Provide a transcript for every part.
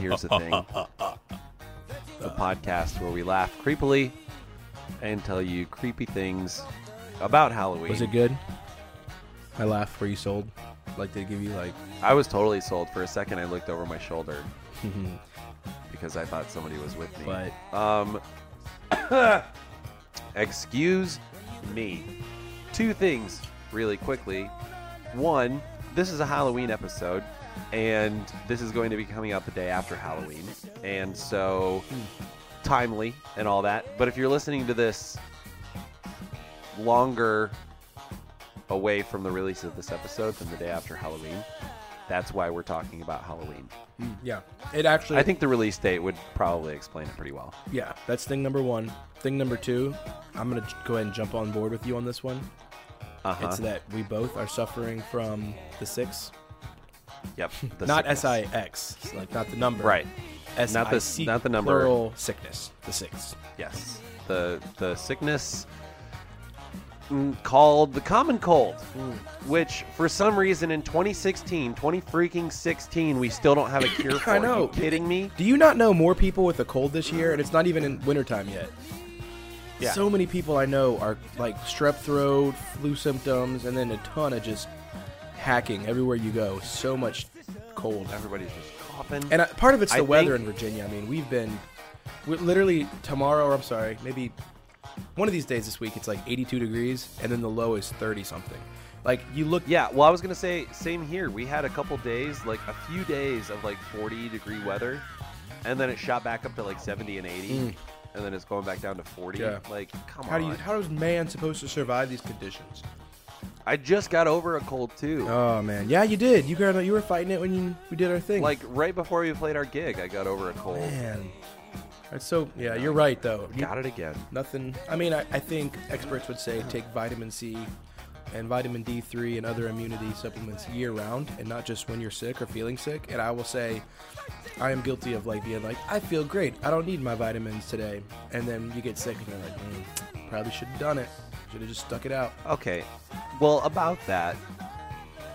Halloween, everybody. this is Here's the Thing, the podcast where we laugh creepily and tell you creepy things about Halloween. Was it good? I laughed. Were you sold? Like they give you like? I was totally sold. For a second, I looked over my shoulder because I thought somebody was with me. But Um, excuse me. Two things really quickly. One, this is a Halloween episode, and this is going to be coming out the day after Halloween, and so timely and all that. But if you're listening to this longer away from the release of this episode than the day after Halloween, that's why we're talking about Halloween. yeah, it actually. I think the release date would probably explain it pretty well. Yeah, that's thing number one. Thing number two, I'm gonna go ahead and jump on board with you on this one. Uh-huh. It's that we both are suffering from the six, Yep. not. S I X, like not the number. Right. S Not the- not the number. Plural sickness. The six. Yes. The the sickness mm, called the common cold, which for some reason in 2016, 20 freaking 16, we still don't have a cure for. I Are know. you kidding me? Do you not know more people with a cold this year? And it's not even in wintertime yet. Yeah. So many people I know are like strep throat, flu symptoms, and then a ton of just hacking everywhere you go. So much cold. Everybody's just coughing. And uh, part of it's the I weather in Virginia. I mean, we've been we literally tomorrow, or I'm sorry, maybe one of these days this week, it's like 82 degrees, and then the low is 30 something. Like you look, yeah, well, I was gonna say same here. We had a couple days, like a few days of like 40 degree weather, and then it shot back up to like 70 and 80, Mm. and then it's going back down to 40. Yeah. Like, come how on. do you, how is man supposed to survive these conditions? I just got over a cold too. Oh man, yeah, you did. You got you were fighting it when you, we did our thing. Like right before we played our gig, I got over a cold. man, that's so. Yeah, you're right though. You- Got it again. Nothing. I mean, I, I think experts would say take vitamin C and vitamin D3 and other immunity supplements year round and not just when you're sick or feeling sick. And I will say, I am guilty of like being like, I feel great. I don't need my vitamins today. And then you get sick and you're like, mm, probably should have done it. Should have just stuck it out. Okay. Well, about that,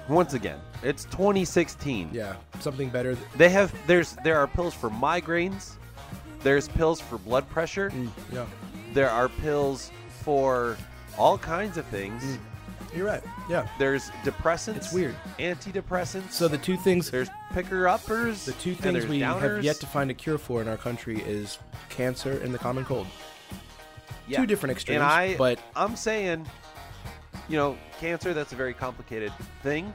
once again, it's 2016. Yeah, something better. th- They have there's there are pills for migraines. There's pills for blood pressure. mm, yeah, There are pills for all kinds of things. Mm. you're right. Yeah. There's depressants. It's weird. Antidepressants. So the two things there's picker uppers. The two things we have yet to find a cure for in our country is cancer and the common cold. Yeah. Two different extremes, And I, but I'm saying, you know, cancer. That's a very complicated thing,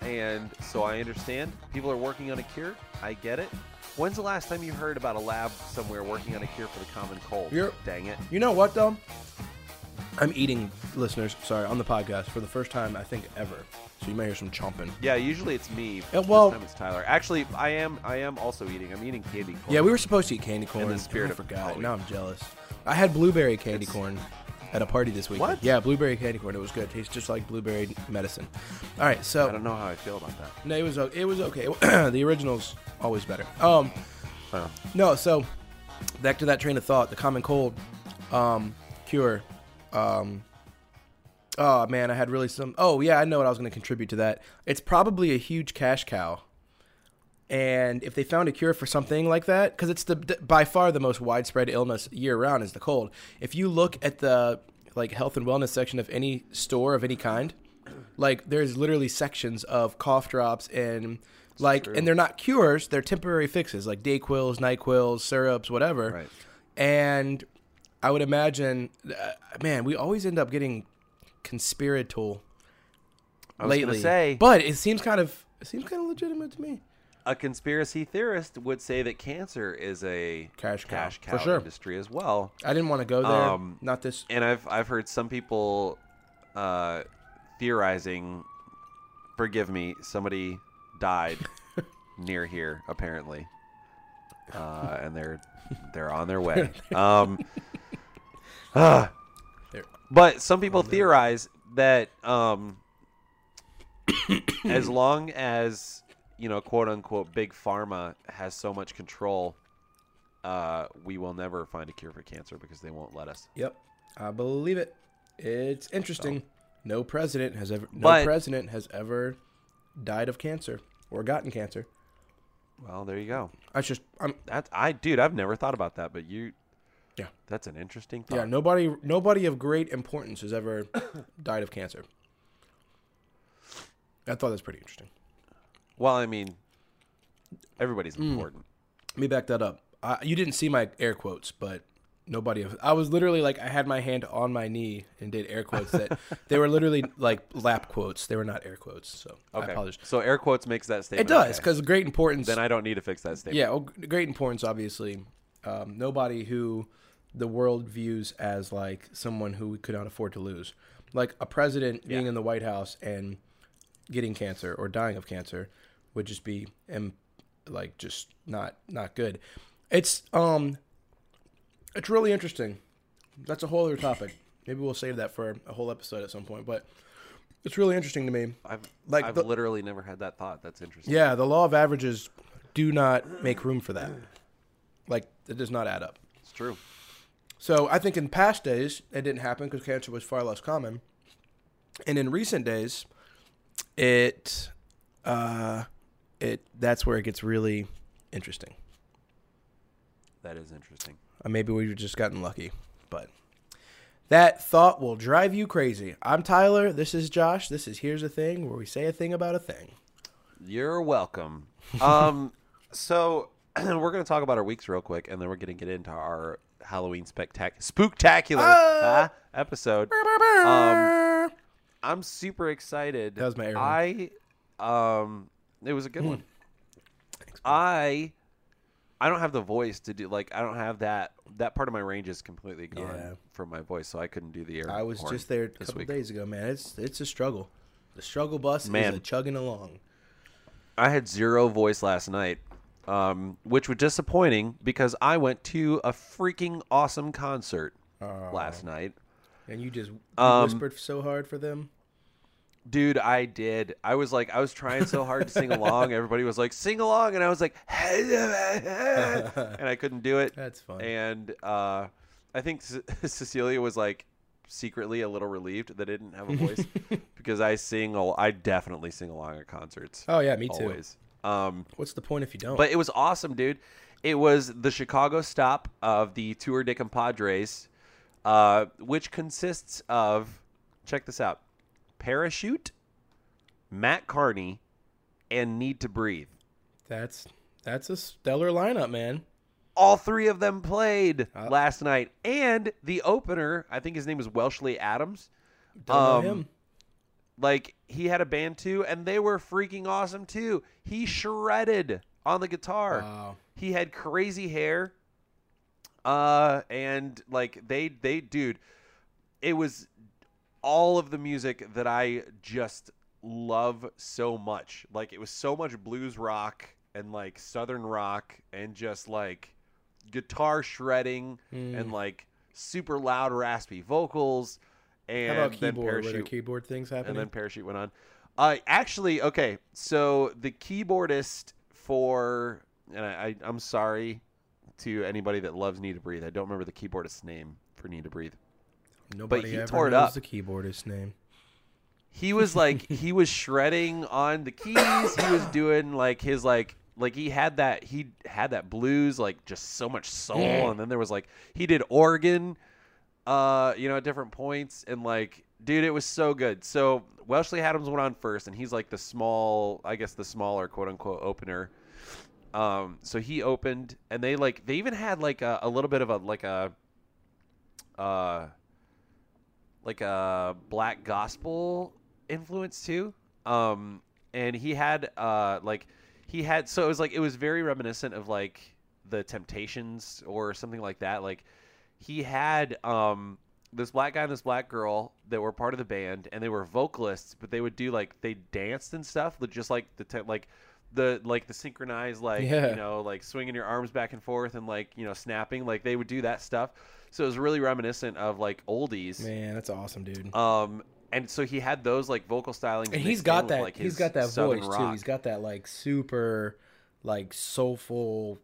and so I understand people are working on a cure. I get it. When's the last time you heard about a lab somewhere working on a cure for the common cold? You're- Dang it! you know what though? I'm eating, listeners. Sorry, on the podcast for the first time I think ever. So you may hear some chomping. Yeah, usually it's me. Yeah, well- this time it's Tyler. Actually, I am. I am also eating. I'm eating candy corn. Yeah, we were supposed to eat candy corn. In the spirit I of forgot. Halloween. Now I'm jealous. I had blueberry candy It's- corn at a party this week. What? Yeah, blueberry candy corn. It was good. Tastes just like blueberry medicine. All right, so I don't know how I feel about that. No, it was it was okay. the original's always better. Um, Oh. no, so back to that train of thought. The common cold um, cure. Um, oh man, I had really some. Oh yeah, I know what I was going to contribute to that. It's probably a huge cash cow. And if they found a cure for something like that, because it's the by far the most widespread illness year round is the cold. If you look at the like health and wellness section of any store of any kind, like there's literally sections of cough drops and like true. and they're not cures, they're temporary fixes like Dayquils, Nyquils, syrups, whatever. Right. And I would imagine, uh, man, we always end up getting conspiratorial I was lately. say, but it seems kind of it seems kind of legitimate to me. A conspiracy theorist would say that cancer is a Cash cow, cash cow sure. industry as well. I didn't want to go there. Um, not this. And I've I've heard some people uh, theorizing. Forgive me, somebody died near here apparently, uh, and they're they're on their way. Um. They're but some people theorize that um, as long as you know, quote unquote, big pharma has so much control, uh, we will never find a cure for cancer because they won't let us. Yep, I believe it. It's interesting. No president has ever. No But- president has ever died of cancer. or gotten cancer. Well, there you go. I just I'm That I, dude, I've never thought about that, but you, Yeah. that's an interesting thought. yeah. Nobody nobody of great importance has ever died of cancer. I thought that's pretty interesting. Well, I mean, everybody's Hmm. important. Let me back that up. I, you didn't see my air quotes, but nobody. I was literally like I had my hand on my knee and did air quotes that they were literally like lap quotes. They were not air quotes. So I Okay. apologize. So air quotes makes that statement. It does okay. because great importance. Then I don't need to fix that statement. yeah, well, great importance. Obviously, um, nobody who the world views as like someone who we could not afford to lose, like a president being in the White House and getting cancer or dying of cancer, would just be um, like just not not good. It's um, it's really interesting. That's a whole other topic. Maybe we'll save that for a whole episode at some point. But it's really interesting to me. I've Like I've the- literally never had that thought. That's interesting. Yeah, the law of averages do not make room for that. Like it does not add up. It's true. So I think in past days it didn't happen because cancer was far less common, and in recent days, it, uh, it that's where it gets really interesting. That is interesting. Uh, maybe we've just gotten lucky, but that thought will drive you crazy. I'm Tyler. This is Josh. This is here's a thing where we say a thing about a thing. You're welcome. Um, so we're gonna talk about our weeks real quick, and then we're gonna get into our Halloween spectac spooktacular ah, episode. Um, I'm super excited. That was my air I, um, it was a Hmm. good one. I, I don't have the voice to do like I don't have that that part of my range is completely gone Yeah. from my voice, so I couldn't do the air. I was horn just there a this couple week. days ago, man. It's it's a struggle. The struggle bus Man. is a chugging along. I had zero voice last night, um, which was disappointing because I went to a freaking awesome concert last night. And you just you Um, whispered so hard for them. Dude, I did. I was like, I was trying so hard to sing along. Everybody was like, sing along. And I was like, and I couldn't do it. That's fun. And uh, I think Ce- Cecilia was like secretly a little relieved that I didn't have a voice because I sing, al- I definitely sing along at concerts. Oh yeah, me too. always. Um, What's the point if you don't? But it was awesome, dude. It was the Chicago stop of the Tour de Compadres, uh, which consists of, check this out, Parachute, Matt Kearney, and Need to Breathe. that's that's a stellar lineup, man. All three of them played Uh, last night. And the opener, I think his name is Welshly Adams. Don't Um, know him. Like, he had a band too, and they were freaking awesome too. He shredded on the guitar. Wow. He had crazy hair. Uh and like they they dude, it was all of the music that I just love so much. Like it was so much blues rock and like southern rock and just like guitar shredding Mm. and like super loud raspy vocals and How about then keyboard? Parachute keyboard things happening and then parachute went on. Uh, actually, okay. So the keyboardist for, and I, I, I'm sorry to anybody that loves Need to Breathe. I don't remember the keyboardist's name for Need to Breathe. Nobody he ever tore it knows up. the keyboardist's name. He was like, he was shredding on the keys. He was doing like his like, like he had that he had that blues like just so much soul, and then there was like he did organ, uh, you know, at different points, and like, dude, it was so good. So Welshly Adams went on first, and he's like the small, I guess the smaller quote unquote opener. Um, so he opened, and they like they even had like a, a little bit of a like a, uh, like a black gospel influence too. Um, and he had uh like he had so it was like it was very reminiscent of like the Temptations or something like that. Like he had um this black guy and this black girl that were part of the band and they were vocalists but they would do like they danced and stuff just like the te- like the like the synchronized like Yeah. you know like swinging your arms back and forth and like you know snapping like they would do that stuff so it was really reminiscent of like oldies Man, that's awesome, dude. um and so he had those like vocal stylings and he's got in with, that. like, he's got that voice too. He's got that like super, like soulful.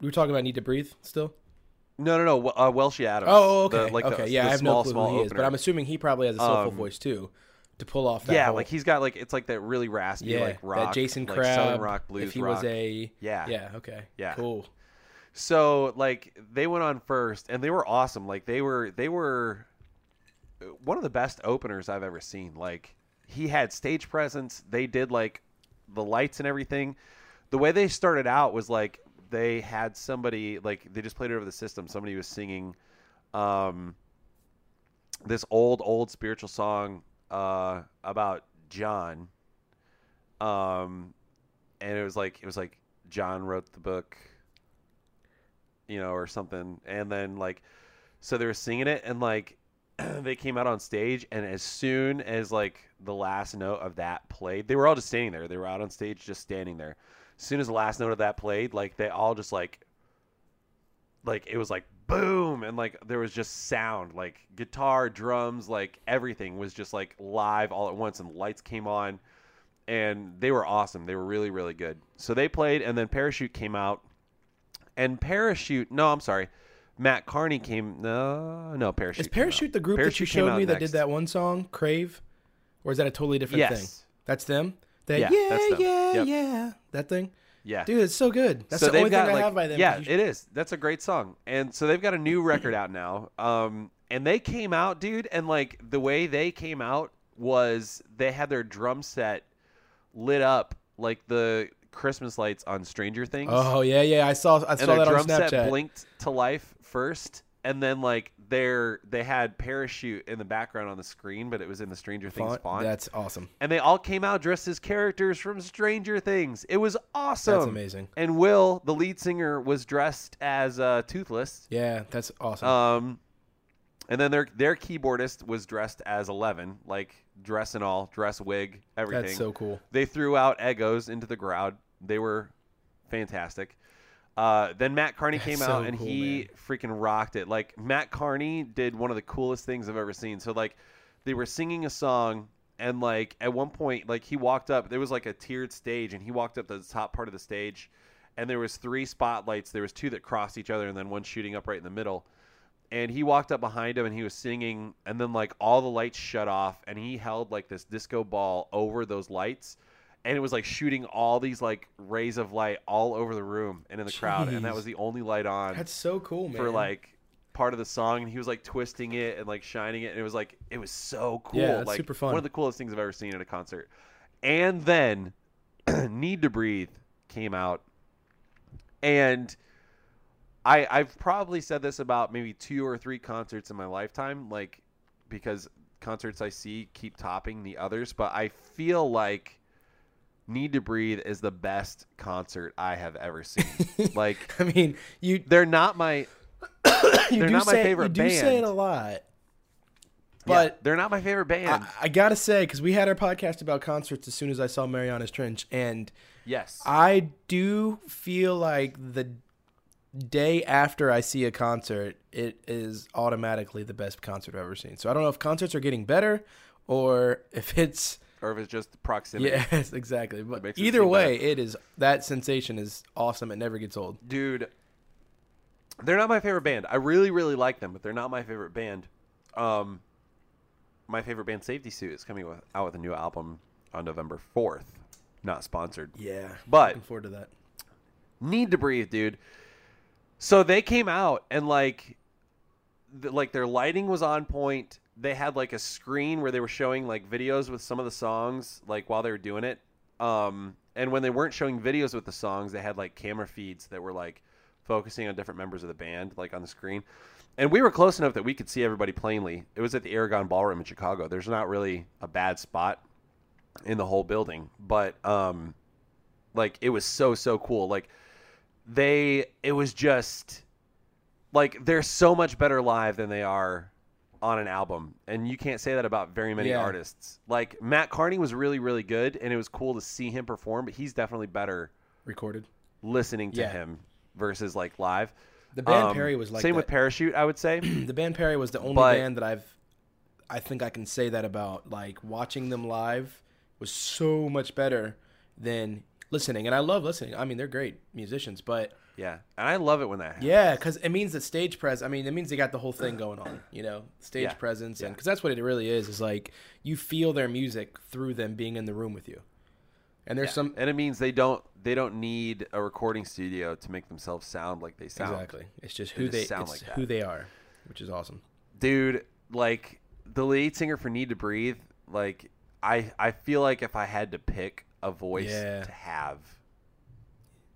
We were talking about "Need to Breathe" still. no no no uh, Welshie Adams Oh, okay, The- like okay, the, yeah, the I have small, no clue small who he is, but. I'm assuming he probably has a soulful Um, voice too. To pull off that. yeah, whole- like he's got like it's like that really raspy yeah, like rock, that Jason like Crab. southern rock blues if he rock. was a yeah, yeah, okay, Yeah. cool. So like they went on first, and they were awesome. Like they were they were one of the best openers I've ever seen. Like he had stage presence. They did like the lights and everything. The way they started out was like they had somebody like they just played it over the system. Somebody was singing um, this old old spiritual song uh, about John. Um, and it was like it was like John wrote the book you know, or something. And then like, so they were singing it, and like, they came out on stage, and as soon as like the last note of that played, they were all just standing there. They were out on stage, just standing there. As soon as the last note of that played, like they all just like, like it was like boom, and like there was just sound, like guitar, drums, like everything was just like live all at once, and the lights came on. And they were awesome. They were really, really good. So they played, and then Parachute came out, and Parachute. No, I'm sorry. Matt Kearney came. No, no, Parachute. Is. Parachute the group that you showed me that next. did that one song, Crave? Or is that a totally different Yes. thing? That's them? That, Yeah, yeah, yeah, Yep. yeah. That thing? Yeah. Dude, it's so good. That's so the only thing I like, have by them. yeah, it is. That's a great song. And so they've got a new record out now. Um, and they came out, dude, and like the way they came out was they had their drum set lit up like the Christmas lights on Stranger Things. Oh, yeah, yeah. I saw I and saw their that on drum set Snapchat. blinked to life first, and then like their they had parachute in the background on the screen, but it was in the Stranger Things Font. font. That's awesome. and they all came out dressed as characters from Stranger Things. It was awesome. That's amazing. And Will, the lead singer, was dressed as uh, Toothless. Yeah, that's awesome. Um, and then their their keyboardist was dressed as Eleven, like dress and all, dress wig, everything. that's so cool. They threw out Eggos into the crowd. They were fantastic. Uh, then Matt Kearney That's came so out and cool, he man. freaking rocked it. Like Matt Kearney did one of the coolest things I've ever seen. So like they were singing a song and like at one point like he walked up there was like a tiered stage and he walked up to the top part of the stage and there was three spotlights there was two that crossed each other and then one shooting up right in the middle and he walked up behind him and he was singing and then like all the lights shut off and he held like this disco ball over those lights and it was like shooting all these like rays of light all over the room and in the crowd and that was the only light on That's so cool, man. for like part of the song and he was like twisting it and like shining it and it was like it was so cool Yeah, like super fun. one of the coolest things i've ever seen at a concert and then need to breathe came out and i i've probably said this about maybe two or three concerts in my lifetime like because concerts i see keep topping the others but i feel like need to breathe is the best concert i have ever seen like I mean, you they're not my you They're do not my say, favorite You do say it a lot, yeah, but they're not my favorite band. I, I gotta say because we had our podcast about concerts as soon as I saw Marianas Trench, and yes. I do feel like the day after I see a concert, it is automatically the best concert I've ever seen. So I don't know if concerts are getting better or if it's or if it's just proximity. yes, exactly. But it either seem way, it is that sensation is awesome. It never gets old. Dude, they're not my favorite band. I really, really like them, but they're not my favorite band. Um, my favorite band, Safety Suit, is coming with, out with a new album on November 4th. Not sponsored. Yeah, But- looking forward to that. Need to breathe, dude. So they came out and like, th- like their lighting was on point. They had like a screen where they were showing like videos with some of the songs, like while they were doing it. Um, and when they weren't showing videos with the songs, they had like camera feeds that were like focusing on different members of the band, like on the screen. And we were close enough that we could see everybody plainly. It was at the Aragon Ballroom in Chicago. There's not really a bad spot in the whole building, but um, like it was so so cool. Like they, it was just like they're so much better live than they are on an album, and you can't say that about very many Yeah. artists. Like Matt Kearney was really really good, and it was cool to see him perform, but he's definitely better Recorded. listening to Yeah. him versus like live. The band Um, Perry was like same that. with Parachute, I would say. the band Perry was the only But- band that I've I think I can say that about like watching them live was so much better than listening, and I love listening. I mean, they're great musicians, but Yeah, and I love it when that happens. yeah, because it means the stage pres. I mean, it means they got the whole thing going on. You know, stage Yeah. presence, and because that's what it really is. Is like you feel their music through them being in the room with you. And there's Yeah. some and it means they don't they don't need a recording studio to make themselves sound like they sound. exactly. It's just They who just they sound it's like who they are, which is awesome. dude like the lead singer for need to breathe like i i feel like if i had to pick a voice Yeah. to have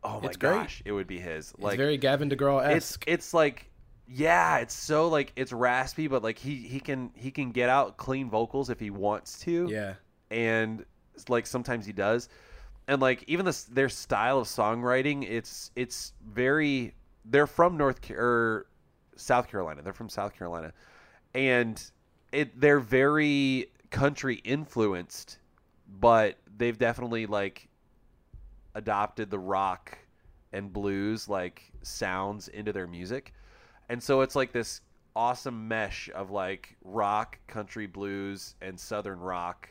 oh my It's great. gosh it would be his. It's like very Gavin DeGraw it's esque. it's like yeah it's so like it's raspy but like he he can he can get out clean vocals if he wants to. Yeah, and like sometimes he does. And like even this their style of songwriting it's it's very they're from north or south carolina. They're from south carolina. And it they're very country influenced but they've definitely like adopted the rock and blues like sounds into their music and so it's like this awesome mesh of like rock country blues and southern rock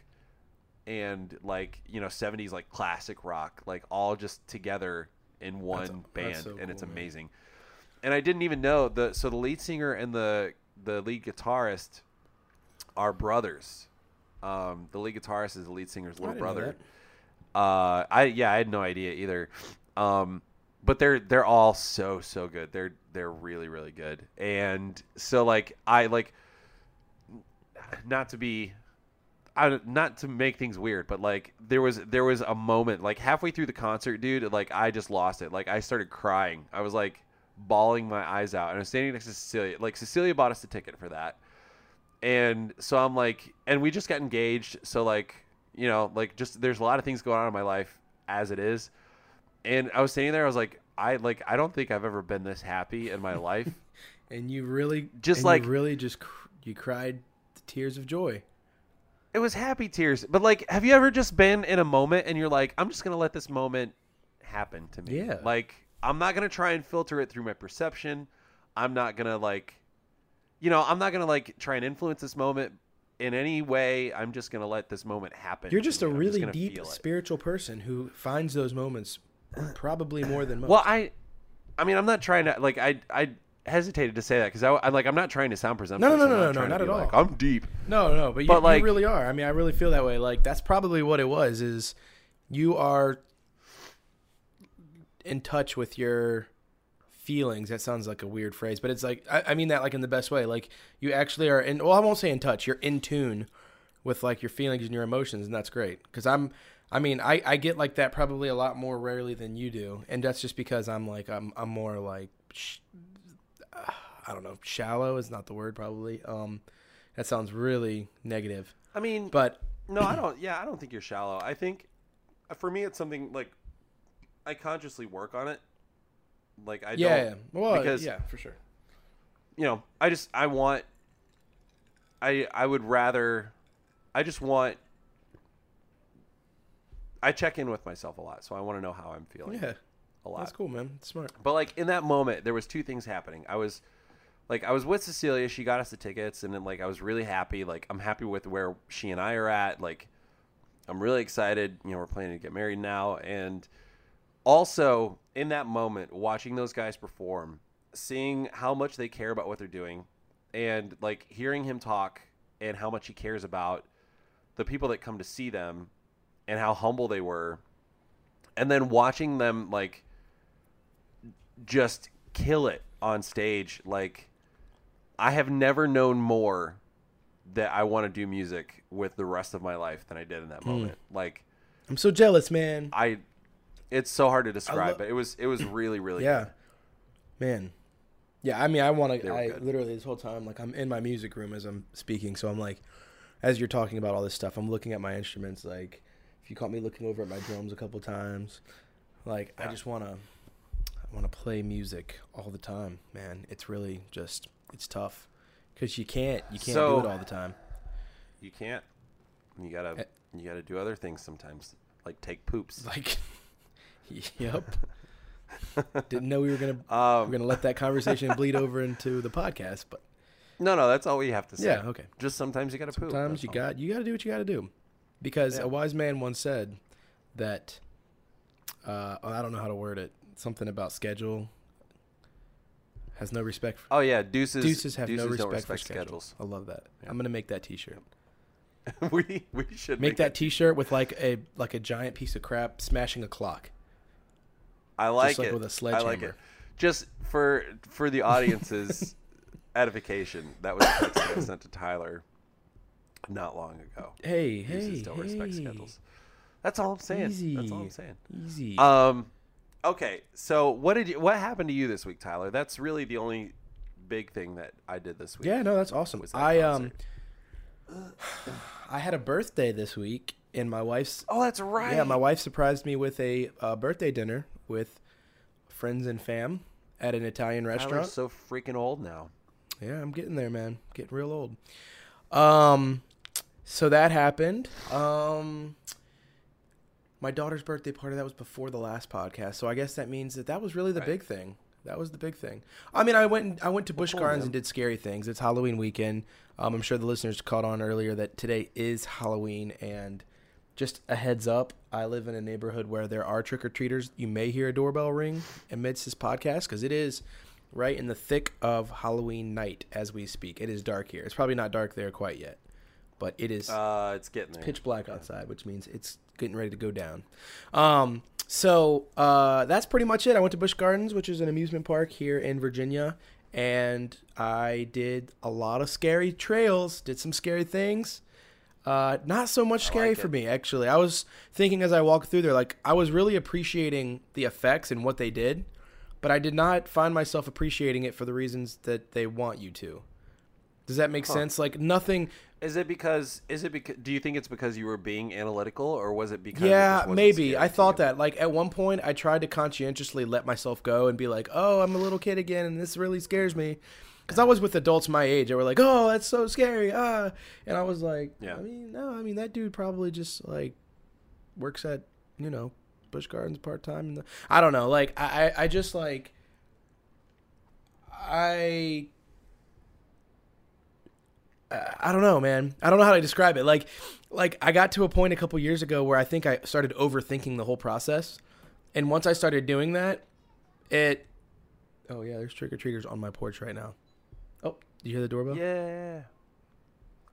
and like you know 70s like classic rock like all just together in one That's- band that's so and it's cool, man. amazing and i didn't even know the so the lead singer and the the lead guitarist are brothers um the lead guitarist is the lead singer's little brother. Uh i yeah i had no idea either um but they're they're all so so good they're they're really really good and so like i like not to be I, not to make things weird, but like there was there was a moment like halfway through the concert, dude. Like I just lost it. Like I started crying. I was like bawling my eyes out, and I was standing next to Cecilia. Like Cecilia bought us a ticket for that, and so I'm like, and we just got engaged. So like you know, like just there's a lot of things going on in my life as it is, and I was standing there. I was like, I like I don't think I've ever been this happy in my life. And you really Just like- you really just cr- you cried tears of joy. It was happy tears. But like, have you ever just been in a moment and you're like, I'm just gonna let this moment happen to me. Yeah. Like, I'm not gonna try and filter it through my perception. I'm not gonna like, you know, I'm not gonna like try and influence this moment in any way. I'm just gonna let this moment happen. You're to just me. really gonna deep spiritual person who finds those moments probably more than most. Well, I, I mean, I'm not trying to like. I I hesitated to say that because I, I like I'm not trying to sound presumptuous. no, no, I'm no, no, not at be like, all. I'm deep. No, no, but you, But, like- you really are. I mean, I really feel that way. Like that's probably what it was. Is you are in touch with your feelings. That sounds like a weird phrase, but it's like I, I mean that like in the best way. Like you actually are in. Well, I won't say in touch. You're in tune with like your feelings and your emotions, and that's great. Because I'm. I mean, I, I get like that probably a lot more rarely than you do, and that's just because I'm like I'm I'm more like sh- I don't know shallow is not the word probably. Um, that sounds really negative, I mean, but No, I don't. Yeah, I don't think you're shallow. I think for me, it's something like I consciously work on it. Like I yeah, don't, yeah. well, because- yeah, for sure. you know, I just I want. I I would rather, I just want. I check in with myself a lot, so I want to know how I'm feeling Yeah, a lot. that's cool, man. Smart. But like in that moment, there was two things happening. I was like I was with Cecilia, she got us the tickets, and then like I was really happy. Like I'm happy with where she and I are at. Like I'm really excited. You know, we're planning to get married now, and also in that moment, watching those guys perform, seeing how much they care about what they're doing, and like hearing him talk and how much he cares about the people that come to see them and how humble they were and then watching them like just kill it on stage like i have never known more that i want to do music with the rest of my life than i did in that hmm. moment like I'm so jealous, man. i it's so hard to describe lo- but it was it was really really yeah, good. man. Yeah, I mean, I want to. I good. literally this whole time, like, I'm in my music room as I'm speaking, so I'm like, as you're talking about all this stuff, I'm looking at my instruments. Like, if you caught me looking over at my drums a couple times, like, I just wanna, I wanna play music all the time, man. It's really just, it's tough, cause you can't, you can't So- do it all the time. you can't you gotta Eh. you gotta do other things sometimes like take poops Like, yep. Didn't know we were gonna um we're gonna let that conversation bleed over into the podcast, but no no that's all we have to say yeah, okay. just sometimes you gotta poop Sometimes you all. got you got to do what you got to do, because Yeah. a wise man once said that Uh, I don't know how to word it. Something about schedule. Has no respect. For, Oh yeah, deuces. deuces have no respect, respect for schedules. I love that. Yeah. I'm gonna make that T-shirt. we we should Make that T-shirt with like a like a giant piece of crap smashing a clock. I like like it. with a I like it. sledgehammer. Just for for the audience's edification, that was a text that I sent to Tyler not long ago. Hey, Deuces hey, don't hey. respect schedules. That's all I'm saying. That's all I'm saying. Easy. Um, okay. So what did you? What happened to you this week, Tyler? That's really the only big thing that I did this week. yeah, no, that's awesome. was that I um. I had a birthday this week, and my wife's Oh, that's right. yeah, my wife surprised me with a uh, birthday dinner with friends and fam at an Italian restaurant. so freaking old now. Yeah, I'm getting there, man. Getting real old. Um, so that happened. Um, my daughter's birthday party that was before the last podcast, so I guess that means that that was really the Right. big thing. That was the big thing. I mean, I went and, I went to Busch Gardens and did scary things. It's Halloween weekend. Um, I'm sure the listeners caught on earlier that today is Halloween, and just a heads up, I live in a neighborhood where there are trick or treaters. You may hear a doorbell ring amidst this podcast because it is right in the thick of Halloween night as we speak. It is dark here. It's probably not dark there quite yet, but it is Uh, it's getting there. pitch black outside, which means it's getting ready to go down. Um, so uh, that's pretty much it. I went to Busch Gardens, which is an amusement park here in Virginia, and I did a lot of scary trails. Did some scary things. Uh, not so much scary like for me actually. I was thinking as I walked through there, like I was really appreciating the effects and what they did, but I did not find myself appreciating it for the reasons that they want you to. Does that make Huh. sense? Like nothing. Is it because? Is it because? Do you think it's because you were being analytical, or was it because? Yeah, wasn't maybe. I thought that. Like at one point, I tried to conscientiously let myself go and be like, "Oh, I'm a little kid again, and this really scares me." Because I was with adults my age, they were like, "Oh, that's so scary," ah, and I was like, Yeah. I mean, no, I mean that dude probably just like works at you know Busch Gardens part time. And the, I don't know. Like I, I, just like I. I I don't know, man. I don't know how to describe it. Like, like I got to a point a couple years ago where I think I started overthinking the whole process, and once I started doing that, it. Oh yeah, there's trick or treaters on my porch right now. You hear the doorbell? Yeah.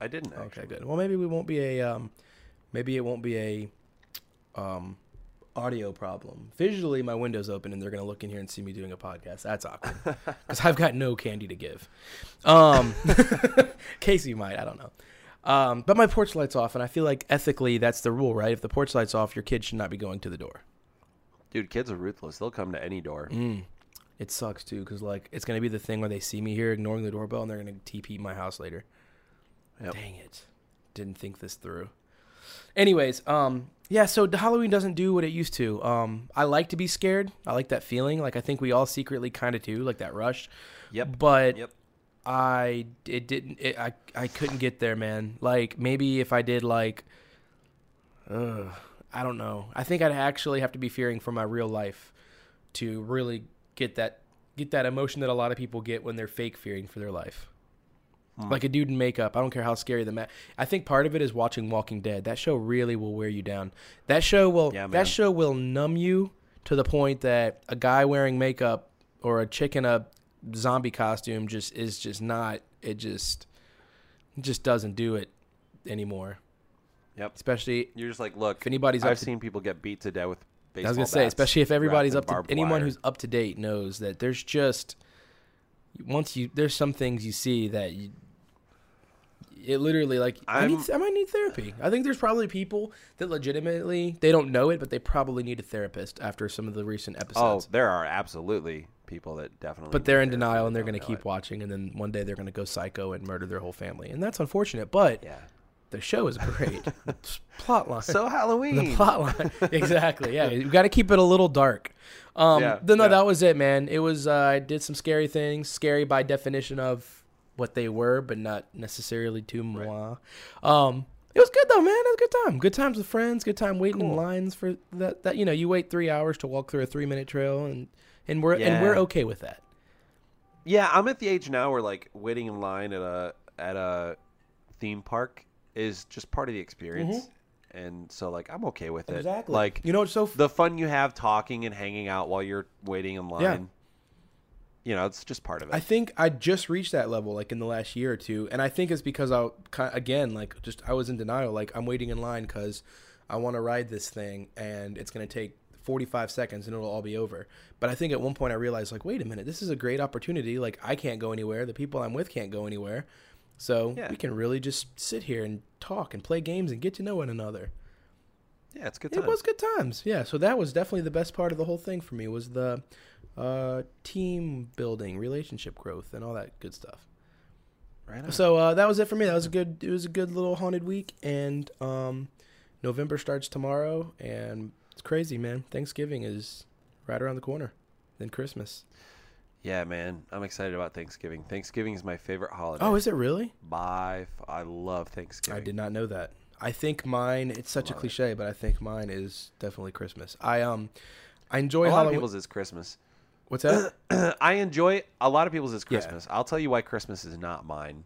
I didn't. Okay, good. Well, maybe we won't be a um, maybe it won't be a um, audio problem. Visually, my window's open and they're gonna look in here and see me doing a podcast. That's awkward because I've got no candy to give. Um, Casey might. I don't know. Um, but my porch light's off, and I feel like ethically that's the rule, right? If the porch light's off, your kid should not be going to the door. Dude, kids are ruthless. They'll come to any door. Mm. It sucks too, because like it's gonna be the thing where they see me here ignoring the doorbell, and they're gonna TP my house later. Yep. Dang it. Didn't think this through. Anyways, um yeah, so the Halloween doesn't do what it used to. Um I like to be scared. I like that feeling. Like I think we all secretly kind of do, like that rush. Yep. But Yep. I it didn't it, I I couldn't get there, man. Like maybe if I did like uh I don't know. I think I'd actually have to be fearing for my real life to really get that get that emotion that a lot of people get when they're fake fearing for their life. Hmm. Like a dude in makeup. I don't care how scary the ma- I think part of it is watching Walking Dead. That show really will wear you down. That show will Yeah, that show will numb you to the point that a guy wearing makeup or a chick in a zombie costume just is just not it just it just doesn't do it anymore. Yep. Especially You're just like, look. if anybody's I've to seen people get beat to death with I was gonna say, especially if everybody's up to anyone wire. who's up to date knows that there's just once you there's some things you see that you it literally like I, I'm- need, I might need therapy. I think there's probably people that legitimately they don't know it, but they probably need a therapist after some of the recent episodes. Oh, there are absolutely people that definitely. but they're in denial and they're going to keep it. watching, and then one day they're going to go psycho and murder their whole family, and that's unfortunate. But Yeah. The show is great. plot line. So the Halloween. plot line. exactly. Yeah, you got to keep it a little dark. Um, Yeah, then no, yeah. that was it, man. It was uh, I did some scary things, scary by definition of what they were, but not necessarily too moi. Um, it was good though, man. It was a good time. Good times with friends. Good time waiting in lines for that. That you know, you wait three hours to walk through a three minute trail, and and we're and we're okay with that. Yeah, I'm at the age now where like waiting in line at a at a theme park is just part of the experience. Mm-hmm. and so like I'm okay with it. Exactly. Like you know so f- the fun you have talking and hanging out while you're waiting in line. Yeah. You know, it's just part of it. I think I just reached that level like in the last year or two, and I think it's because I again like just I was in denial. Like I'm waiting in line because I want to ride this thing, and it's gonna take 45 seconds and it'll all be over. But I think at one point I realized like, wait a minute, this is a great opportunity. Like I can't go anywhere. The people I'm with can't go anywhere. So Yeah. we can really just sit here and talk and play games and get to know one another. yeah, it's good. It was good times. Yeah. So that was definitely the best part of the whole thing for me was the uh, team building, relationship growth, and all that good stuff. right. So uh, that was it for me. That was a good. It was a good little haunted week, and um, November starts tomorrow, and it's crazy, man. Thanksgiving is right around the corner, then Christmas. Yeah, man, I'm excited about Thanksgiving. Thanksgiving is my favorite holiday. Oh, is it really? By f- I love Thanksgiving. I did not know that. I think mine. It's such a Love it. cliche, but I think mine is definitely Christmas. I um, I enjoy A lot of people's is Christmas. What's that? I enjoy a lot of people's is Yeah. Christmas. I'll tell you why Christmas is not mine.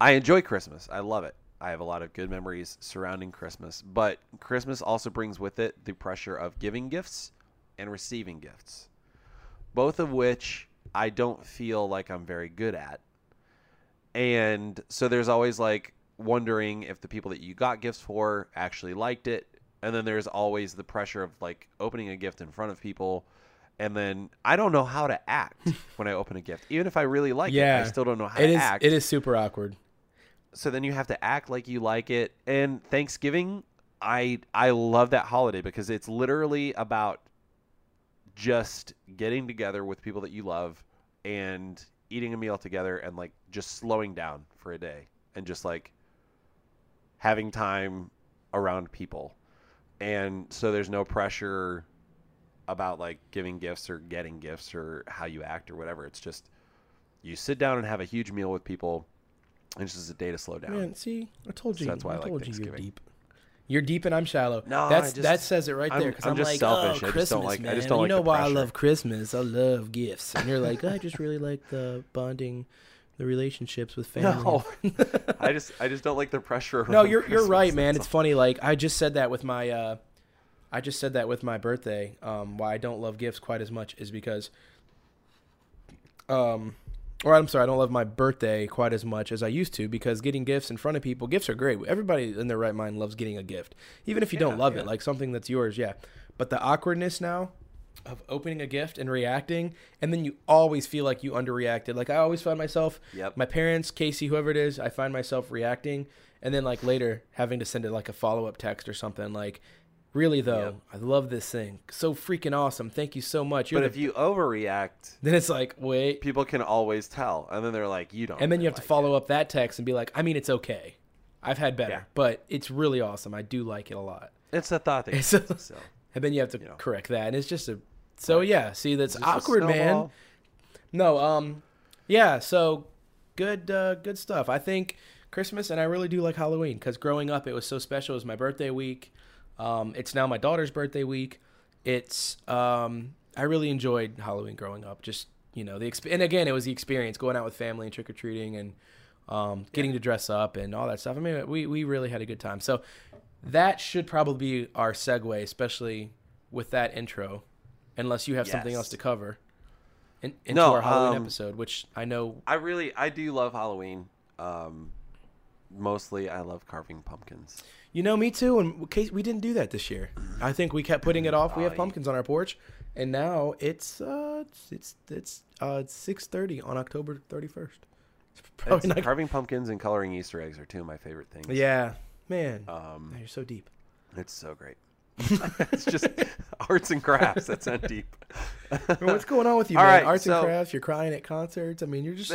I enjoy Christmas. I love it. I have a lot of good memories surrounding Christmas, but Christmas also brings with it the pressure of giving gifts and receiving gifts. Both of which I don't feel like I'm very good at. And so there's always like wondering if the people that you got gifts for actually liked it. And then there's always the pressure of like opening a gift in front of people. And then I don't know how to act when I open a gift. Even if I really like it, I still don't know how it to is. act. It is super awkward. So then you have to act like you like it. And Thanksgiving, I I love that holiday because it's literally about just getting together with people that you love and eating a meal together and like just slowing down for a day and just like having time around people. And so there's no pressure about like giving gifts or getting gifts or how you act or whatever. It's just you sit down and have a huge meal with people and it's just a day to slow down. Man, see, I told So you. that's why I like you you're Thanksgiving. deep. You're deep and I'm shallow. No, that's just- that says it right there. Because I'm I'm, just like, selfish. oh, I just Christmas, don't like- I just don't you like know the why I love Christmas? I love gifts. And you're like, I just really like the bonding, the relationships with family. No, I just I just don't like the pressure. no, you're you're right, man. It's funny. Like I just said that with my, uh, I just said that with my birthday. Um, why I don't love gifts quite as much is because, um, or I'm sorry, I don't love my birthday quite as much as I used to because getting gifts in front of people, gifts are great. Everybody in their right mind loves getting a gift, even if you don't love yeah. it, like something that's yours. Yeah, but the awkwardness now of opening a gift and reacting, and then you always feel like you underreacted. Like I always find myself Yep. my parents, Casey, whoever it is, I find myself reacting, and then like later having to send it like a follow up text or something. Like, really though, Yep. I love this thing, so freaking awesome. Thank you so much. You're But the- if you overreact, then it's like wait, people can always tell, and then they're like, "You don't." and then you have to follow it. up that text and be like, I mean, it's okay. I've had better, Yeah. but it's really awesome. I do like it a lot. It's a thought a- so. And then you have to You know. correct that, and it's just a. So yeah, see that's It's just a awkward, man. No, um, yeah. So good, uh, good stuff. I think Christmas, and I really do like Halloween because growing up, it was so special. It was my birthday week. Um, it's now my daughter's birthday week. It's um, I really enjoyed Halloween growing up. Just you know the exp- and again, it was the experience going out with family and trick or treating and um, getting to dress up and all that stuff. I mean, we we really had a good time. So that should probably be our segue, especially with that intro, unless you have something else to cover in, into No, our Halloween um, episode, which I know. I really, I do love Halloween. Um, mostly, I love carving pumpkins. You know, me too. And case we didn't do that this year. I think we kept putting it off. We have pumpkins on our porch, and now it's uh it's it's it's uh six thirty on October thirty first. Probably not. carving pumpkins and coloring Easter eggs are two of my favorite things. Yeah, man, Um, you're so deep. it's so great. it's just arts and crafts. That's not deep. What's going on with you, All man? right, Arts so- and crafts. You're crying at concerts. I mean, you're just.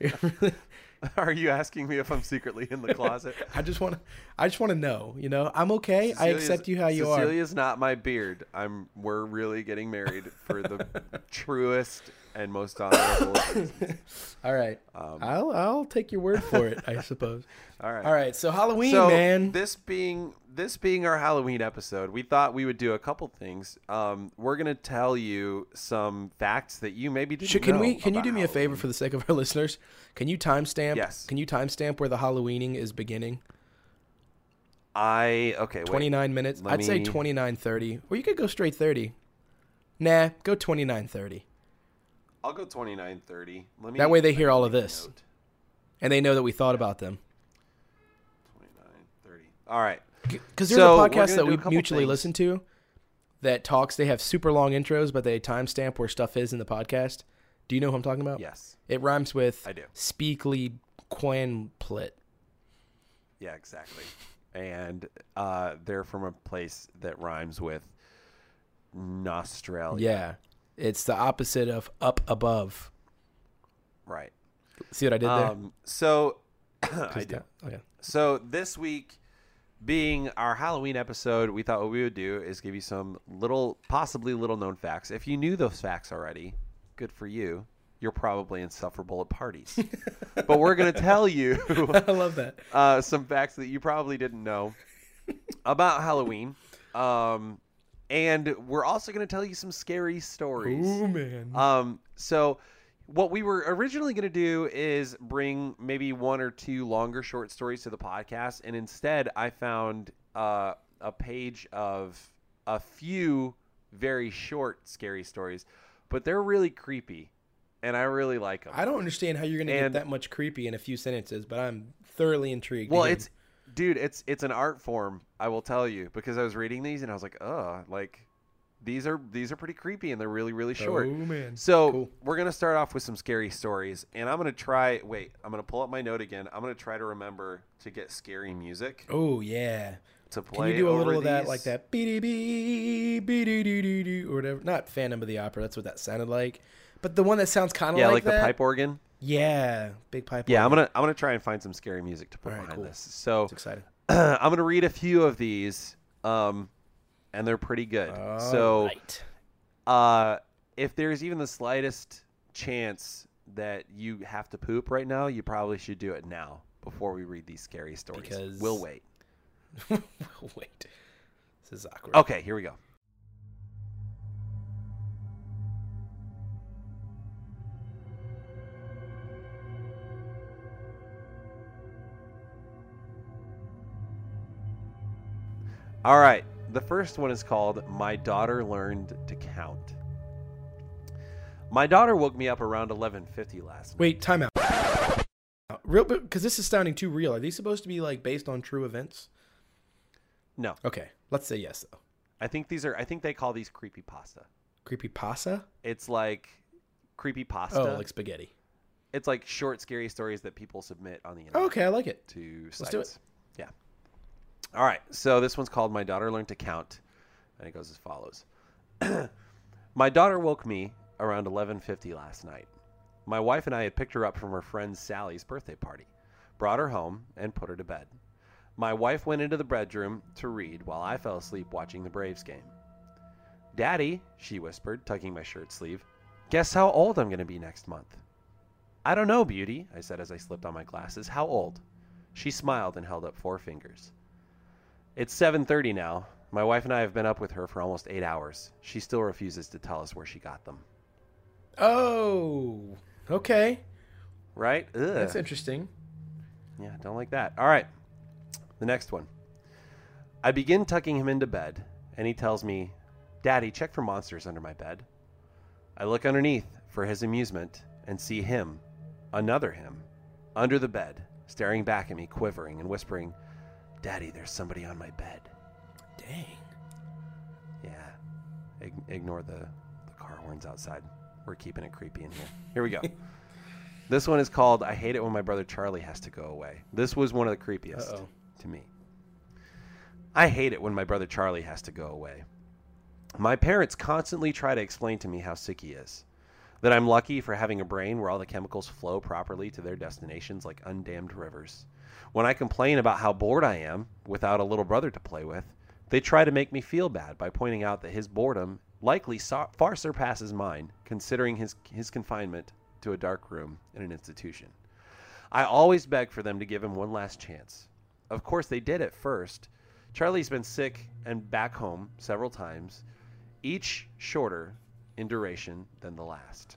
you're really- Are you asking me if I'm secretly in the closet? I just want to. I just want to know. You know, I'm okay. I accept you how you are. Cecilia's not my beard. I'm. We're really getting married for the truest and most honorable. All right. Um, I'll I'll take your word for it. I suppose. all right. All right. So Halloween, so man. this being this being our Halloween episode, we thought we would do a couple things. Um, we're gonna tell you some facts that you maybe didn't Should, can we? Can you do me a favor for the sake of our listeners? Can you timestamp? Yes. Can you timestamp where the Halloweening is beginning? I okay. 29 minutes. let I'd say 29:30, or you could go straight 30. Nah, go 29:30, I'll go twenty nine thirty. Let me. That way they hear all of this. and they know that we thought about them. 29, 30. All right. Because there's So, a podcast that we mutually things. listen to that talks. They have super long intros, but they timestamp where stuff is in the podcast. Do you know who I'm talking about? Yes. It rhymes with I do. Speakly Quanplit. Yeah, exactly. And uh, they're from a place that rhymes with Nostralia. Yeah. It's the opposite of up above. Right. See what I did there? Um, so I do. that- Okay. So this week, being our Halloween episode, we thought what we would do is give you some little, possibly little known facts. If you knew those facts already, good for you. You're probably insufferable at parties. but we're going to tell you I love that. uh, some facts that you probably didn't know about Halloween. Um, and we're also going to tell you some scary stories. Ooh, man. Um, so what we were originally going to do is bring maybe one or two longer short stories to the podcast, and instead I found uh, a page of a few very short scary stories, but they're really creepy, and I really like them. I don't understand how you're going to get that much creepy in a few sentences, but I'm thoroughly intrigued. Well, it's dude, it's it's an art form. I will tell you because I was reading these and I was like, oh, like these are these are pretty creepy and they're really really short. Oh, man. So Cool. we're gonna start off with some scary stories, and I'm gonna try. Wait, I'm gonna pull up my note again. I'm gonna try to remember to get scary music Oh, yeah. to play. Can you do a little of that, like that, beady bee, beady doo doo doo, or whatever? Not Phantom of the Opera. That's what that sounded like. But the one that sounds kind of like Yeah, like, like, the that. pipe organ. Yeah, big pipe. Organ. Yeah, I'm organ. gonna I'm gonna try and find some scary music to put right, behind cool. this. So It's exciting. I'm gonna read a few of these, um, and they're pretty good. so. Alright. Uh, if there's even the slightest chance that you have to poop right now, you probably should do it now before we read these scary stories. Because- We'll wait. We'll wait, this is awkward. Okay, here we go. All right. The first one is called My Daughter Learned to Count. My daughter woke me up around 11:50 last night. Wait, time out. Real, because this is sounding too real. Are these supposed to be like based on true events? No. Okay, let's say yes though. I think these are I think they call these creepy pasta. Creepy pasta? It's like creepy pasta. Oh, like spaghetti. it's like short scary stories that people submit on the internet. Okay, I like it. to sites. Let's do it. Yeah. All right. So this one's called My Daughter Learned to Count, and it goes as follows. My daughter woke me around 11:50 last night. My wife and I had picked her up from her friend Sally's birthday party, brought her home, and put her to bed. My wife went into the bedroom to read while I fell asleep watching the Braves game. Daddy, she whispered, tugging my shirt sleeve, guess how old I'm going to be next month? I don't know, Beauty, I said as I slipped on my glasses. How old? She smiled and held up four fingers. It's 7:30 now. My wife and I have been up with her for almost 8 hours. She still refuses to tell us where she got them. Oh, okay. Right? Ugh. That's interesting. Yeah, don't like that. All right. The next one. I begin tucking him into bed, and he tells me, Daddy, check for monsters under my bed. I look underneath for his amusement and see him, another him, under the bed, staring back at me, quivering and whispering, Daddy, there's somebody on my bed. Dang. Yeah. Ig- ignore the, the car horns outside. We're keeping it creepy in here. Here we go. this one is called I Hate It When My Brother Charlie Has to Go Away. This was one of the creepiest Uh-oh. to me. I hate it when my brother Charlie has to go away. My parents constantly try to explain to me how sick he is. That I'm lucky for having a brain where all the chemicals flow properly to their destinations like undammed rivers. When I complain about how bored I am without a little brother to play with, they try to make me feel bad by pointing out that his boredom likely far surpasses mine, considering his, his confinement to a dark room in an institution. I always beg for them to give him one last chance. Of course, they did at first. Charlie's been sick and back home several times, each shorter in duration than the last.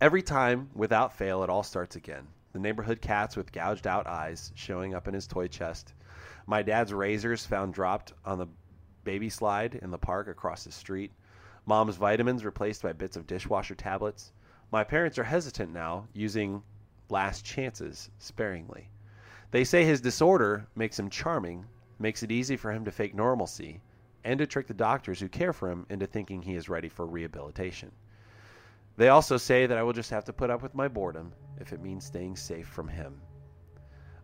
Every time, without fail, it all starts again. The neighborhood cats with gouged out eyes showing up in his toy chest, my dad's razors found dropped on the baby slide in the park across the street, mom's vitamins replaced by bits of dishwasher tablets. My parents are hesitant now, using last chances sparingly. They say his disorder makes him charming, makes it easy for him to fake normalcy, and to trick the doctors who care for him into thinking he is ready for rehabilitation. They also say that I will just have to put up with my boredom if it means staying safe from him.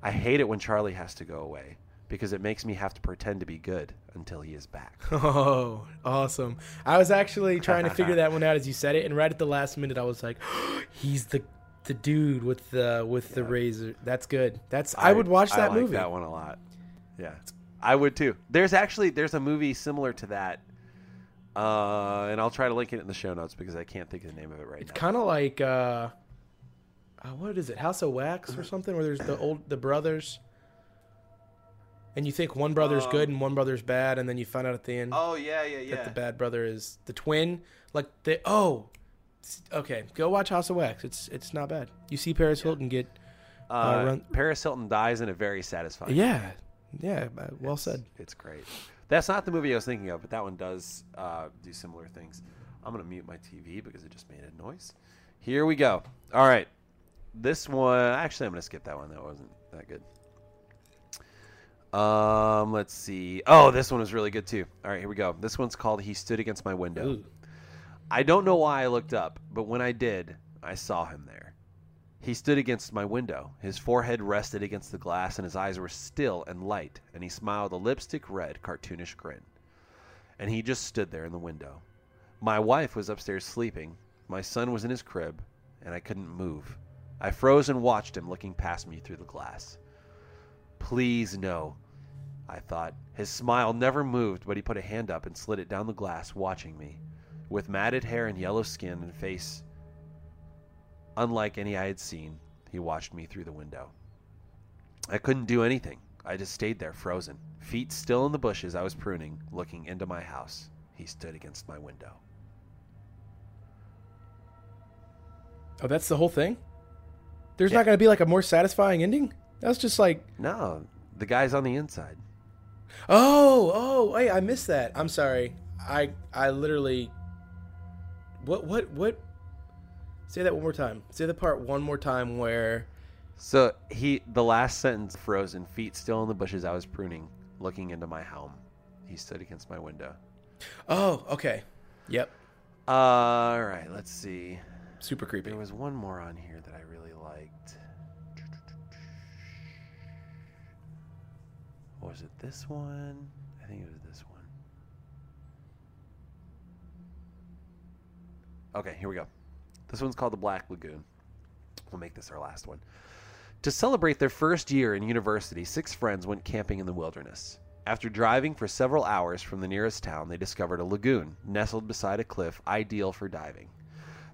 I hate it when Charlie has to go away because it makes me have to pretend to be good until he is back. Oh, awesome. I was actually trying to figure that one out as you said it, and right at the last minute, I was like, he's the the dude with the with the razor. That's good. That's I, would watch that I like movie. that one a lot. Yeah, I would too. There's actually there's a movie similar to that, uh, and I'll try to link it in the show notes because I can't think of the name of it right It's now. It's kind of like uh, uh, what is it? House of Wax or something? Where there's the old the brothers, and you think one brother's good and one brother's bad, and then you find out at the end Um, Oh yeah, yeah, yeah. that the bad brother is the twin. Like they oh, okay, go watch House of Wax. It's it's not bad. You see Paris Hilton get Uh, run- Paris Hilton dies in a very satisfying. Way. Yeah yeah uh, well It's- said. It's great. That's not the movie I was thinking of, but that one does uh, do similar things. I'm gonna mute my TV because it just made a noise. Here we go. All right, this one. Actually, I'm gonna skip that one. That wasn't that good. Um, let's see. Oh, this one was really good too. All right, here we go. This one's called "He Stood Against My Window." Ooh. I don't know why I looked up, but when I did, I saw him there. He stood against my window. His forehead rested against the glass, and his eyes were still and light, and he smiled a lipstick red, cartoonish grin. And he just stood there in the window. My wife was upstairs sleeping. My son was in his crib, and I couldn't move. I froze and watched him looking past me through the glass. Please no, I thought. His smile never moved, but he put a hand up and slid it down the glass, watching me. With matted hair and yellow skin and face unlike any I had seen, he watched me through the window. I couldn't do anything. I just stayed there, frozen, feet still in the bushes I was pruning, looking into my house. He stood against my window. Oh, that's the whole thing. There's Yeah. not gonna be like a more satisfying ending. That's just like No, the guy's on the inside. Oh, oh, wait, I missed that. I'm sorry. I I literally What what what Say that one more time. Say the part one more time where So he, the last sentence, frozen, feet still in the bushes I was pruning, looking into my helm. He stood against my window. Oh, okay. Yep. Uh, all right, let's see. Super creepy. There was one more on here that I really liked. Or was it this one? I think it was this one. Okay, here we go. This one's called the Black Lagoon. We'll make this our last one. To celebrate their first year in university, six friends went camping in the wilderness. After driving for several hours from the nearest town, they discovered a lagoon nestled beside a cliff ideal for diving.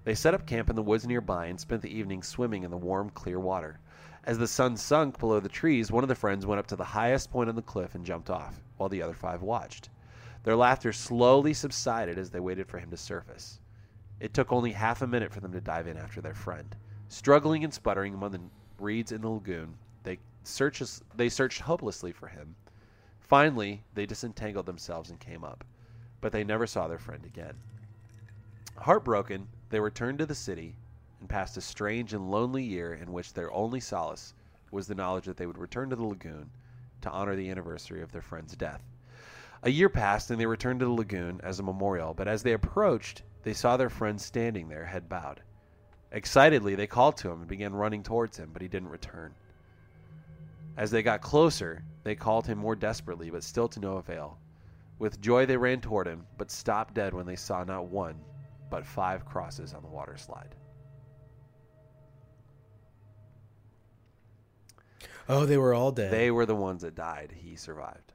They set up camp in the woods nearby and spent the evening swimming in the warm, clear water. As the sun sunk below the trees, one of the friends went up to the highest point on the cliff and jumped off, while the other five watched. Their laughter slowly subsided as they waited for him to surface. It took only half a minute for them to dive in after their friend. Struggling and sputtering among the reeds in the lagoon, they searched, they searched hopelessly for him. Finally, they disentangled themselves and came up, but they never saw their friend again. Heartbroken, they returned to the city and passed a strange and lonely year in which their only solace was the knowledge that they would return to the lagoon to honor the anniversary of their friend's death. A year passed and they returned to the lagoon as a memorial, but as they approached, they saw their friend standing there, head bowed. Excitedly, they called to him and began running towards him, but he didn't return. As they got closer, they called him more desperately, but still to no avail. With joy, they ran toward him, but stopped dead when they saw not one, but five crosses on the water slide. Oh, they were all dead. They were the ones that died. He survived.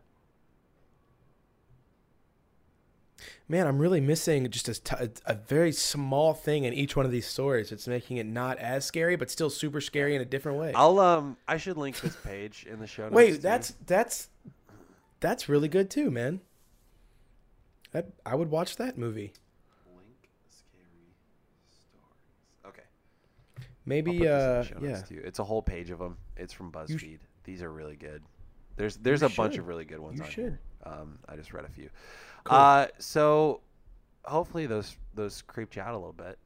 Man, I'm really missing just a, t- a very small thing in each one of these stories. It's making it not as scary, but still super scary in a different way. I'll um I should link this page in the show notes. Wait, too. that's that's that's really good too, man. That, I would watch that movie. link scary stories. Okay. Maybe, I'll put this in the uh, yeah. It's a whole page of them. It's from You sh- BuzzFeed. These are really good. There's there's You a bunch of really good ones You on should. here. Um, I just read a few. Cool. Uh, so hopefully those those creeped you out a little bit.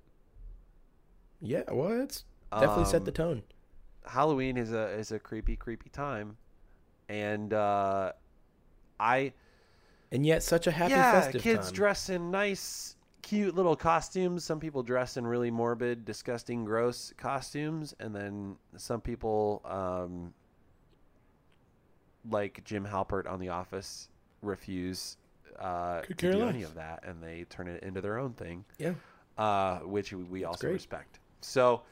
Yeah, well, it's definitely set the Um, tone. Halloween is a is a creepy creepy time, and uh, I And yet, such a happy yeah, festive kids time. dress in nice, cute little costumes. Some people dress in really morbid, disgusting, gross costumes, and then some people, um, like Jim Halpert on The Office, refuse uh, to do less. any of that, and they turn it into their own thing, yeah, uh, which we- also great. respect. So,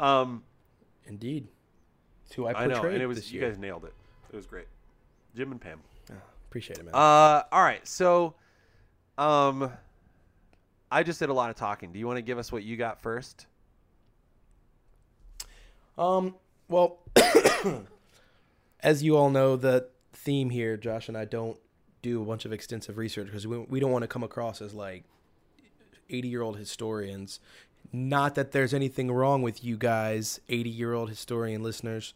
um, indeed. It's who I I, portrayed know, and it was you year. guys nailed it. It was great, Jim and Pam. Ah, appreciate it, man. Uh, all right. So, um, I just did a lot of talking. Do you want to give us what you got first? Um, well, as you all know, the theme here, Josh and I don't do a bunch of extensive research because we, we don't want to come across as like 80 year old historians. Not that there's anything wrong with you guys, 80 year old historian listeners,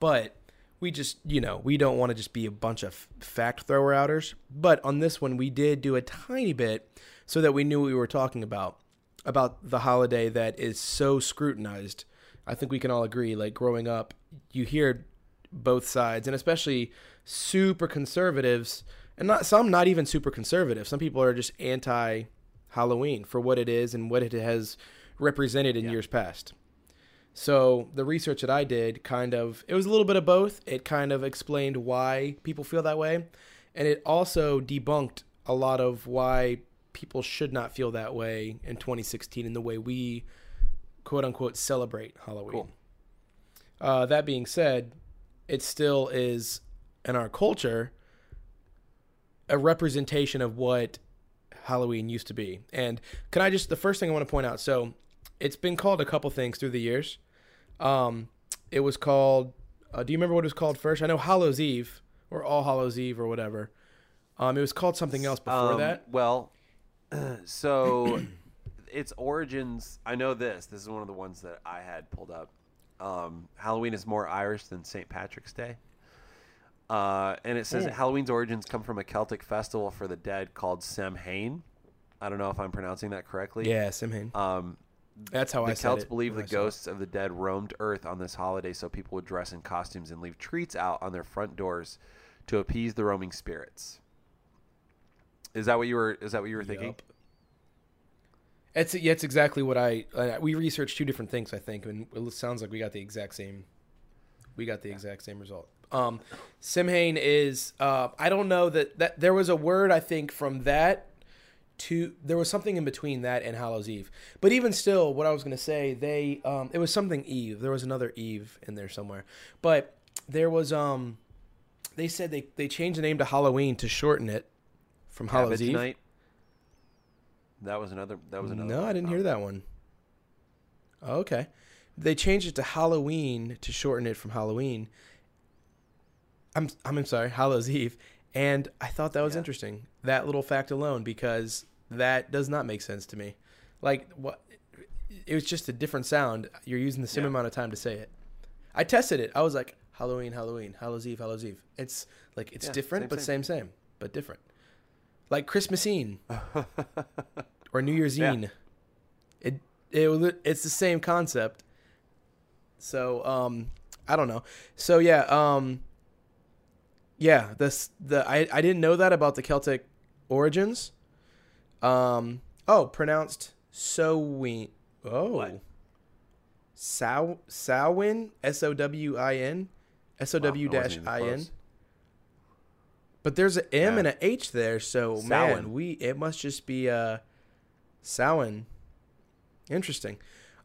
but we just, you know, we don't want to just be a bunch of fact thrower outers. But on this one, we did do a tiny bit so that we knew what we were talking about, about the holiday that is so scrutinized. I think we can all agree, like growing up, you hear both sides, and especially super conservatives, and not some not even super conservative. Some people are just anti Halloween for what it is and what it has represented in Yeah. years past. So the research that I did kind of it was a little bit of both. It kind of explained why people feel that way, and it also debunked a lot of why people should not feel that way in 2016 in the way we quote unquote celebrate Halloween. Cool. Uh, that being said, it still is in our culture a representation of what Halloween used to be. And can I just the first thing I want to point out? So it's been called a couple things through the years. Um, it was called. Uh, do you remember what it was called first? I know Hallows Eve or All Hallows Eve or whatever. Um, it was called something else before Um, that. Well, so its origins. I know this. This is one of the ones that I had pulled up. Um, Halloween is more Irish than St. Patrick's Day. Uh, and it says that Halloween's origins come from a Celtic festival for the dead called Samhain. I don't know if I'm pronouncing that correctly. Yeah, Samhain. Um, That's how I the said Celts it believe the I saw it. ghosts of the dead roamed Earth on this holiday, so people would dress in costumes and leave treats out on their front doors to appease the roaming spirits. Is that what you were? Is that what you were thinking? Yup. It's yeah, it's exactly what I uh, we researched two different things I think and it sounds like we got the exact same we got the exact same result. Um Samhain is uh I don't know that that there was a word I think from that to there was something in between that and Hallows Eve. But even still what I was going to say they um it was something Eve. There was another Eve in there somewhere. But there was um they said they they changed the name to Halloween to shorten it from Hallows Cabbage Eve. Night. That was another. That was another. No. I didn't hear that one. Oh, okay. They changed it to Halloween to shorten it from Halloween. I'm I'm sorry, Hallows Eve, and I thought that was Yeah. interesting. That little fact alone because that does not make sense to me. Like what it was just a different sound. You're using the same Yeah. amount of time to say it. I tested it. I was like Halloween, Halloween, Hallows Eve, Hallows Eve. It's like it's Yeah, different same, but same. same same, but different. Like Christmasine or New Year's. Eve. It it it's the same concept. So um I don't know. So yeah, um yeah, this the I I didn't know that about the Celtic origins. Um oh, pronounced Sowin. Oh. What? Sow Sowin S O W I N S O W dash I N. But there's an M Yeah. and an H there, so Samhain. man, we it must just be uh Samhain. Interesting.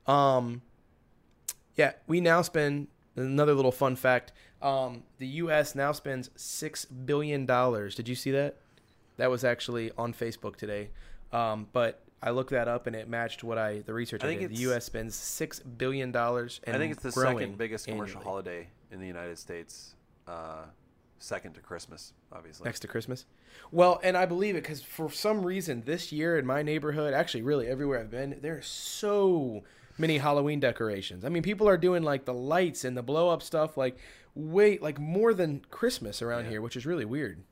Um yeah, we now spend another little fun fact. Um the US now spends 6 billion dollars. Did you see that? That was actually on Facebook today. Um but I looked that up and it matched what I the research I I, did. The US spends 6 billion dollars and I think it's the second biggest commercial annually. holiday in the United States, uh, second to Christmas, obviously. next to Christmas. Well, and I believe it because for some reason this year in my neighborhood, actually, really everywhere I've been, there's so mini Halloween decorations. I mean, people are doing like the lights and the blow up stuff, like wait, like more than Christmas around Yeah. here, which is really weird.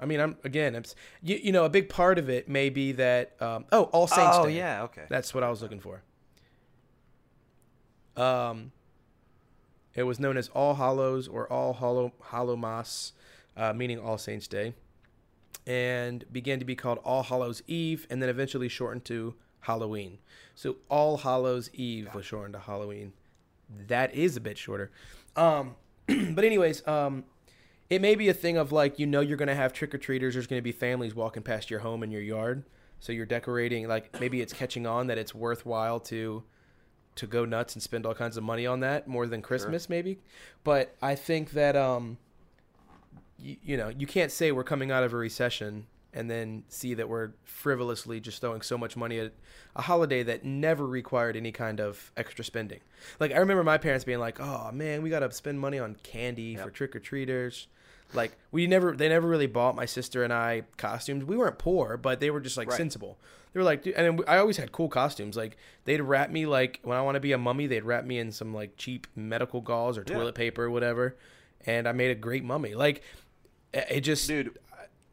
I mean, I'm again, I'm, you, you know, a big part of it may be that um, oh, All Saints oh Day. yeah, okay. That's what I was looking for. Um, it was known as All Hallows or All Hollow Hallowmas, uh, meaning All Saints Day, and began to be called All Hallows Eve, and then eventually shortened to Halloween. So All Hallows Eve was shortened to Halloween. That is a bit shorter. Um, but anyways, um, it may be a thing of like you know you're gonna have trick or treaters. There's gonna be families walking past your home and your yard, so you're decorating. Like maybe it's catching on that it's worthwhile to to go nuts and spend all kinds of money on that more than Christmas, maybe. But I think that um, you, you know, you can't say we're coming out of a recession and then see that we're frivolously just throwing so much money at a holiday that never required any kind of extra spending. Like I remember my parents being like, "Oh man, we got to spend money on candy for trick or treaters." Like we never, they never really bought my sister and I costumes. We weren't poor, but they were just like Right. sensible. They were like, and I always had cool costumes. Like they'd wrap me like when I want to be a mummy, they'd wrap me in some like cheap medical gauze or Yeah. toilet paper or whatever, and I made a great mummy. Like it just, Dude,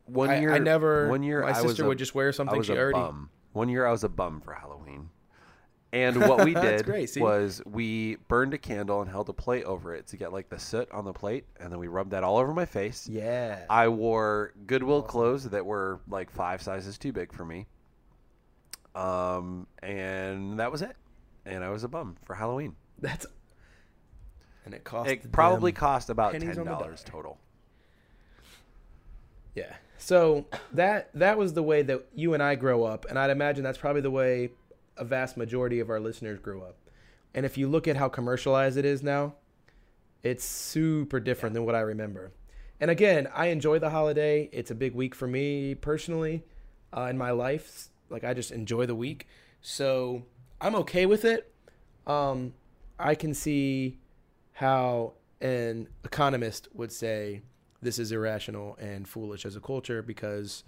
one I, year I never. One year, my I sister a- would just wear I something was she a already. bum. One year I was a bum for Halloween. And what we did great, was we burned a candle and held a plate over it to get like the soot on the plate, and then we rubbed that all over my face. Yeah. I wore Goodwill clothes that were like five sizes too big for me. Um, and that was it. And I was a bum for Halloween. That's. And it cost. It probably cost about ten dollars total. Yeah. So that that was the way that you and I grow up, and I'd imagine that's probably the way a vast majority of our listeners grew up. And if you look at how commercialized it is now, it's super different than what I remember. And again, I enjoy the holiday. It's a big week for me personally uh, in my life. Like I just enjoy the week, so I'm okay with it. Um, I can see how an economist would say this is irrational and foolish as a culture because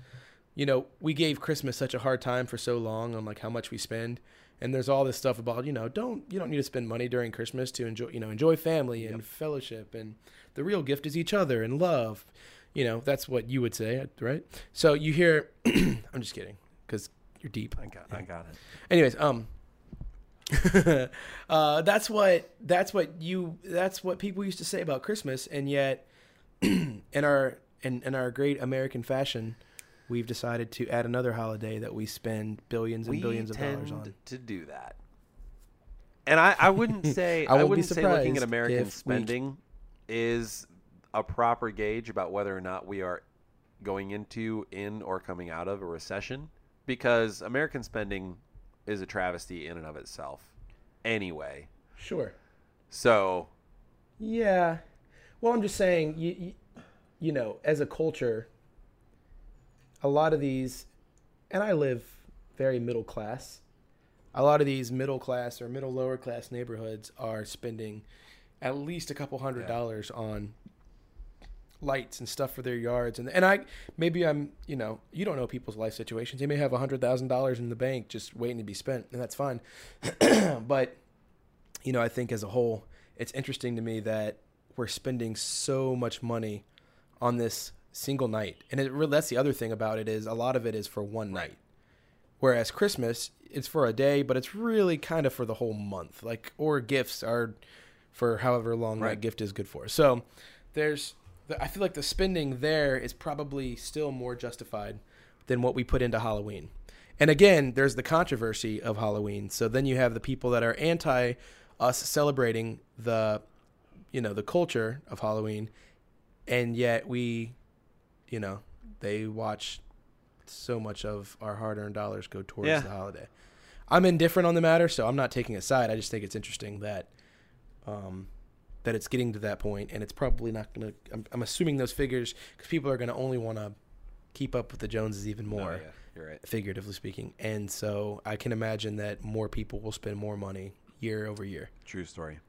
you know we gave christmas such a hard time for so long on like how much we spend. And there's all this stuff about you know don't you don't need to spend money during christmas to enjoy you know enjoy family and fellowship. And the real gift is each other and love. You know that's what you would say right? So you hear i'm just kidding because you're deep. I got, I got it. anyways um uh that's what that's what you that's what people used to say about christmas. And yet in our in, in our great american fashion we've decided to add another holiday that we spend billions and we billions of dollars on to do that. And I, I wouldn't say I I, wouldn't say looking at American if we- spending is a proper gauge about whether or not we are going into in or coming out of a recession because American spending is a travesty in and of itself anyway. sure So, yeah well i'm just saying you, you you know as a culture a lot of these and i live very middle class a lot of these middle class or middle lower class neighborhoods are spending at least a couple hundred Yeah. dollars on lights and stuff for their yards. And and I maybe I'm you know you don't know people's life situations. They may have a hundred thousand dollars in the bank just waiting to be spent and that's fine. But you know I think as a whole it's interesting to me that we're spending so much money on this single night and it really, that's the other thing about it is a lot of it is for one night Whereas Christmas, it's for a day, but it's really kind of for the whole month. Like, or gifts are for however long that gift is good for. So, there's I feel like the spending there is probably still more justified than what we put into Halloween. And again, there's the controversy of Halloween. So then you have the people that are anti us celebrating the, you know, the culture of Halloween, and yet we, you know, they watch so much of our hard-earned dollars go towards Yeah. the holiday. I'm indifferent on the matter, so I'm not taking a side. I just think it's interesting that um, that it's getting to that point, and it's probably not going to. I'm, I'm assuming those figures because people are going to only want to keep up with the Joneses even more, Oh, yeah, you're right. figuratively speaking. And so I can imagine that more people will spend more money year over year. True story.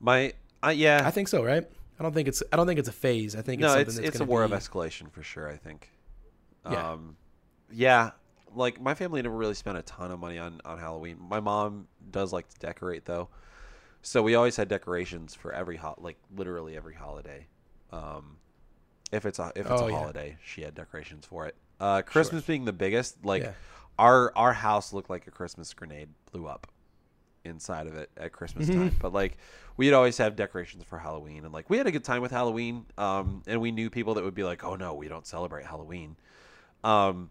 My, uh, yeah. I think so, right? I don't think it's. I don't think it's a phase. I think no, it's something it's that's it's a war be, of escalation for sure. I think. Yeah. Um, yeah. like my family never really spent a ton of money on on Halloween. My mom does like to decorate though, so we always had decorations for every hot like literally every holiday. Um, if it's a if it's Oh, a yeah. holiday, she had decorations for it. Uh, Christmas being the biggest, like Yeah. our our house looked like a Christmas grenade blew up inside of it at Christmas Mm-hmm. time. But like we'd always have decorations for Halloween, and like we had a good time with Halloween. Um, and we knew people that would be like, "Oh no, we don't celebrate Halloween." Um,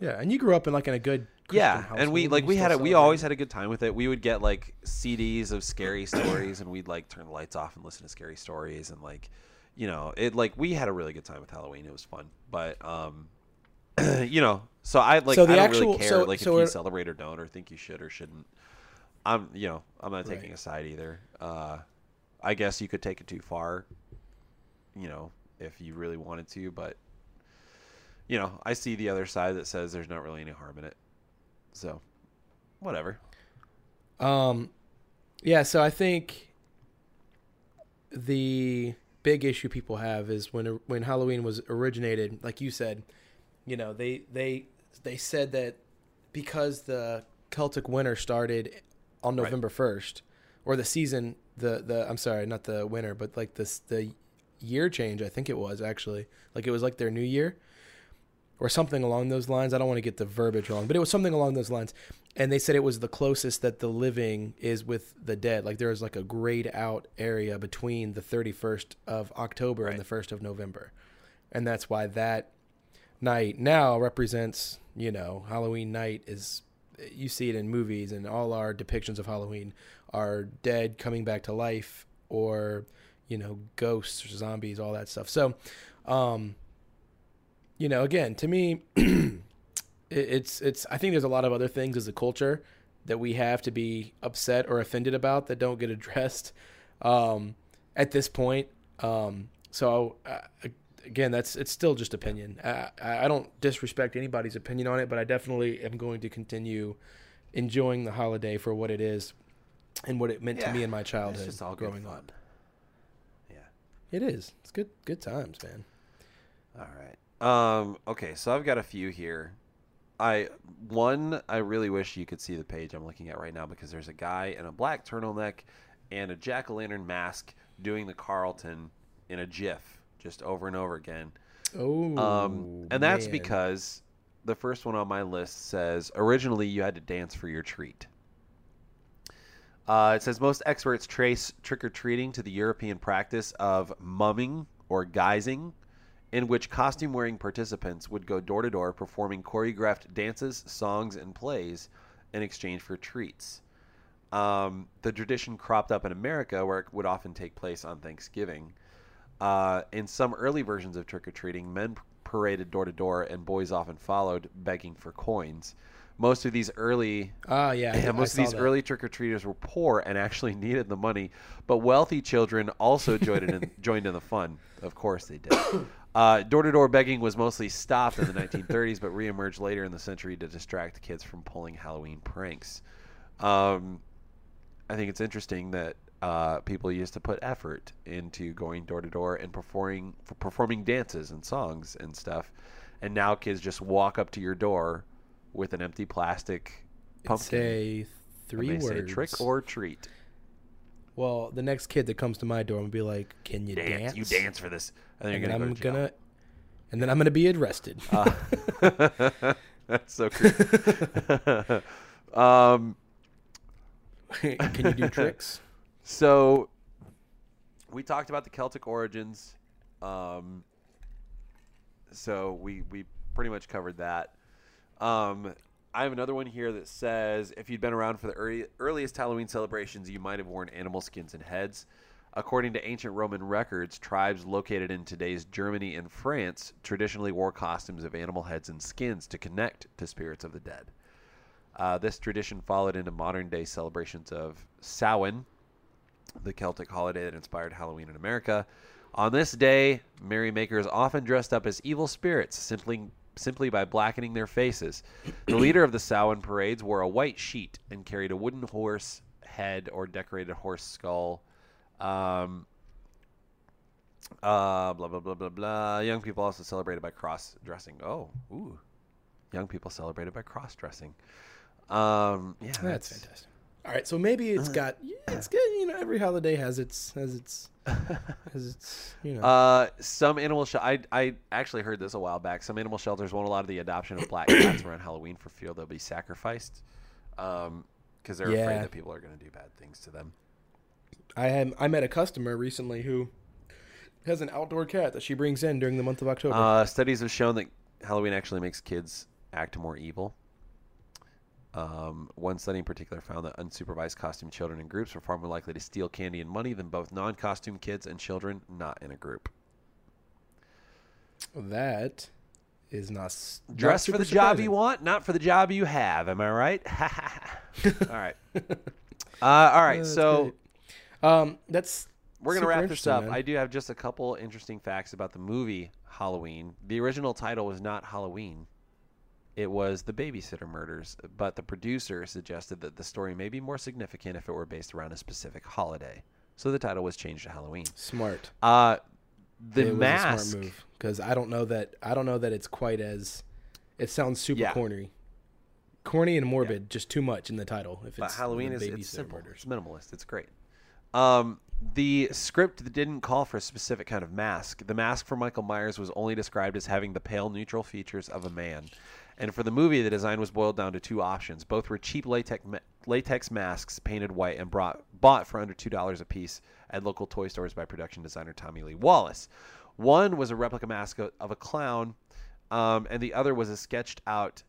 Yeah, and you grew up in like in a good Christian yeah, and we like we had a, we always had a good time with it. We would get like CDs of scary stories, and we'd like turn the lights off and listen to scary stories, and like you know it like we had a really good time with Halloween. It was fun, but um, you know, so I like So the I don't actual- really care so- like so if you celebrate or don't, or think you should or shouldn't. I'm you know I'm not taking Right. a side either. Uh, I guess you could take it too far, you know, if you really wanted to, but you know, I see the other side that says there's not really any harm in it. So, whatever. Um, yeah, so I think the big issue people have is when when Halloween was originated, like you said, you know, they they they said that because the Celtic winter started on November first, or the season, the the I'm sorry, not the winter, but like this the year change. I think it was actually like it was like their new year. Or something along those lines. I don't want to get the verbiage wrong, but it was something along those lines and they said it was the closest that the living is with the dead. Like there is like a grayed out area between the 31st of October and the 1st of November, and that's why that night now represents you know Halloween night is you see it in movies and all our depictions of Halloween are dead coming back to life or you know ghosts or zombies all that stuff. So, um, you know again to me. it's it's I think there's a lot of other things as a culture that we have to be upset or offended about that don't get addressed um, at this point. Um, so uh, again, that's it's still just opinion. I, I don't disrespect anybody's opinion on it, but I definitely am going to continue enjoying the holiday for what it is and what it meant to me in my childhood It's just all growing up. Yeah. It is. It's good good times, man. All right. Um. Okay. So I've got a few here. I one. I really wish you could see the page I'm looking at right now because there's a guy in a black turtleneck and a jack o' lantern mask doing the Carlton in a GIF just over and over again. Oh, Um, and that's man. because the first one on my list says originally you had to dance for your treat. Uh, it says most experts trace trick or treating to the European practice of mumming or guising, in which costume wearing participants would go door to door performing choreographed dances, songs, and plays in exchange for treats. Um, the tradition cropped up in America where it would often take place on Thanksgiving. Uh, in some early versions of trick or treating, men paraded door to door and boys often followed, begging for coins. Most of these early Ah, yeah. Yeah, most of these that. early trick or treaters were poor and actually needed the money, but wealthy children also joined in, joined in the fun. Of course, they did. Door to door begging was mostly stopped in the 1930s, but reemerged later in the century to distract kids from pulling Halloween pranks. Um, I think it's interesting that uh, people used to put effort into going door to door and performing performing dances and songs and stuff, and now kids just walk up to your door with an empty plastic pumpkin. Say three words. say trick or treat. Well, the next kid that comes to my door, I'm gonna be like, "Can you Dance. dance? You dance for this, and then And you're then I'm go gonna, and then I'm gonna be arrested. Uh, that's so creepy. um, Can you do tricks? So we talked about the Celtic origins. Um, so we we pretty much covered that. Um, I have another one here that says if you'd been around for the early, earliest Halloween celebrations, you might have worn animal skins and heads. According to ancient Roman records, tribes located in today's Germany and France traditionally wore costumes of animal heads and skins to connect to spirits of the dead. Uh, this tradition followed into modern day celebrations of Samhain, the Celtic holiday that inspired Halloween in America. On this day, merrymakers often dressed up as evil spirits, simply simply by blackening their faces. The leader of the Samhain parades wore a white sheet and carried a wooden horse head or decorated horse skull. Um, uh, blah blah blah blah blah. Young people also celebrated by cross dressing. Oh, ooh, young people celebrated by cross dressing. Um, yeah, That's fantastic. All right, so maybe it's got yeah, it's good. You know, every holiday has its has its has its you know. Uh, some animal sh- I I actually heard this a while back. Some animal shelters won't allow the adoption of black cats around Halloween for fear they'll be sacrificed, um, because they're afraid that people are going to do bad things to them. I had I met a customer recently who has an outdoor cat that she brings in during the month of October. Uh, studies have shown that Halloween actually makes kids act more evil. Um, one study in particular found that unsupervised costume children in groups were far more likely to steal candy and money than both non-costume kids and children not in a group. that is not Dress for the job you want, not for the job you have. Am I right? all right. Uh, all right. Uh, that's so um, that's we're gonna wrap this up. man. I do have just a couple interesting facts about the movie Halloween. The original title was not Halloween. It was The Babysitter Murders, but the producer suggested that the story may be more significant if it were based around a specific holiday. So the title was changed to Halloween. smart. Uh, the it mask. was a smart move because I don't know that I don't know that it's quite as. It sounds super Yeah. corny, corny and morbid, just too much in the title. If But it's Halloween is it's babysitter simple. murders. It's minimalist. It's great. Um, the script didn't call for a specific kind of mask. The mask for Michael Myers was only described as having the pale neutral features of a man. And for the movie, the design was boiled down to two options. Both were cheap latex ma- latex masks painted white and brought, bought for under two dollars a piece at local toy stores by production designer Tommy Lee Wallace. One was a replica mask of a clown, um, and the other was a sketched out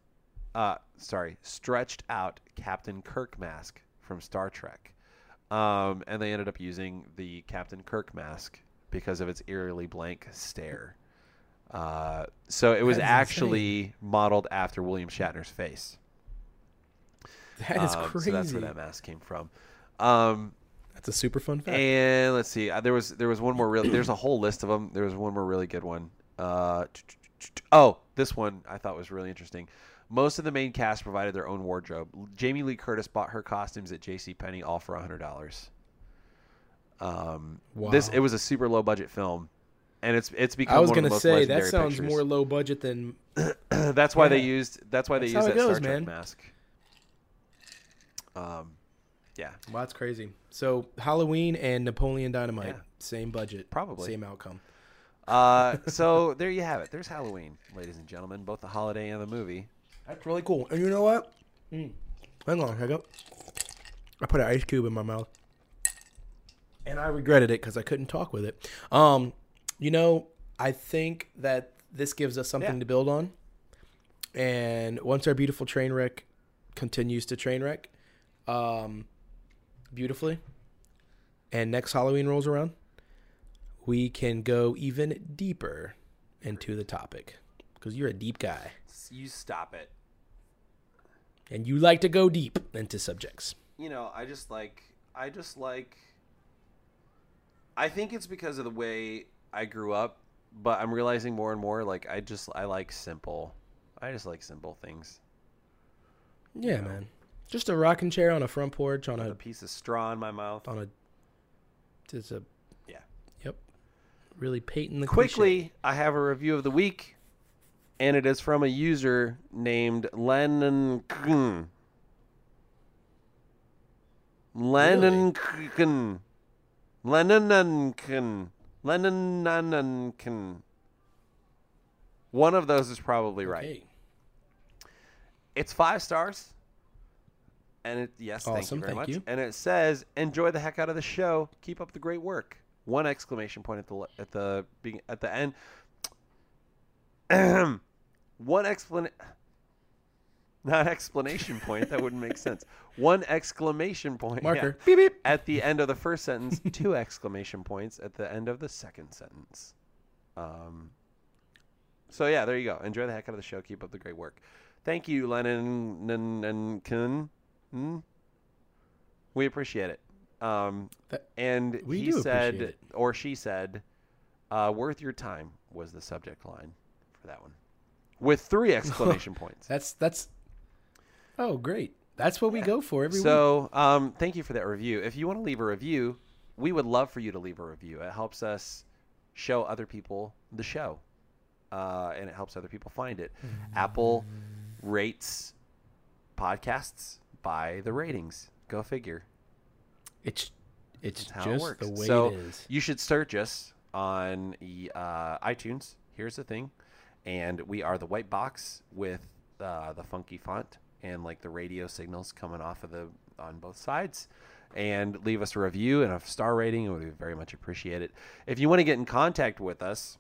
uh, sorry, stretched out Captain Kirk mask from Star Trek. Um, and they ended up using the Captain Kirk mask because of its eerily blank stare. Uh, so it was actually modeled after William Shatner's face. That is Um, crazy. So that's where that mask came from. Um, That's a super fun fact. and let's see, uh, there was there was one more really. There's a whole list of them. There was one more really good one. Uh, oh, this one I thought was really interesting. Most of the main cast provided their own wardrobe. Jamie Lee Curtis bought her costumes at J.C. Penney, all for hundred dollars. Um, this it was a super low budget film, and it's it's become I was the gonna say that sounds pictures. more low budget than that's why they used that's why they used that goes, Star Trek man. mask. Um, yeah, Well, that's crazy. So Halloween and Napoleon Dynamite, Yeah. same budget, Probably. same outcome. Uh, so there you have it. There's Halloween, ladies and gentlemen, both the holiday and the movie. That's really cool. And you know what? Mm. Hang on a second. I put an ice cube in my mouth, and I regretted it because I couldn't talk with it. Um, you know, I think that this gives us something Yeah. to build on. And once our beautiful train wreck continues to train wreck, um, beautifully, and next Halloween rolls around, we can go even deeper into the topic because you're a deep guy You stop it. and you like to go deep into subjects. You know, I just like, I just like. I think it's because of the way I grew up, but I'm realizing more and more like I just I like simple. I just like simple things. Yeah, know. man. Just a rocking chair on a front porch on A a piece of straw in my mouth. on a just a Yeah. Yep. Really painting the Quickly, I have a review of the week, and it is from a user named Lennon. Kn. Lennon. Kn. Lennon. Kn. One of those is probably right. Okay. It's five stars. And it yes, thank you very thank much. you. And it says, "Enjoy the heck out of the show. Keep up the great work." One exclamation point at the at the at the end. One explanation. Not explanation point. That wouldn't make sense. One exclamation point. yeah, Marker. Beep beep. at the end of the first sentence. two exclamation points at the end of the second sentence. Um. So yeah, there you go. Enjoy the heck out of the show. Keep up the great work. Thank you, Lennon and. Hmm? We appreciate it. Um, That- and he said, or she said, uh, "Worth your time" was the subject line for that one, with three exclamation points. That's that's Oh, great. That's what we go for every week. So, um, thank you for that review. If you want to leave a review, we would love for you to leave a review. It helps us show other people the show, uh, and it helps other people find it. Apple rates podcasts by the ratings. Go figure. It's it's That's how just it works. the way so it is. you should search us on uh, iTunes. Here's the thing, and we are the white box with uh, the funky font and like the radio signals coming off of the on both sides. And leave us a review and a star rating. It would very much appreciated. If you want to get in contact with us,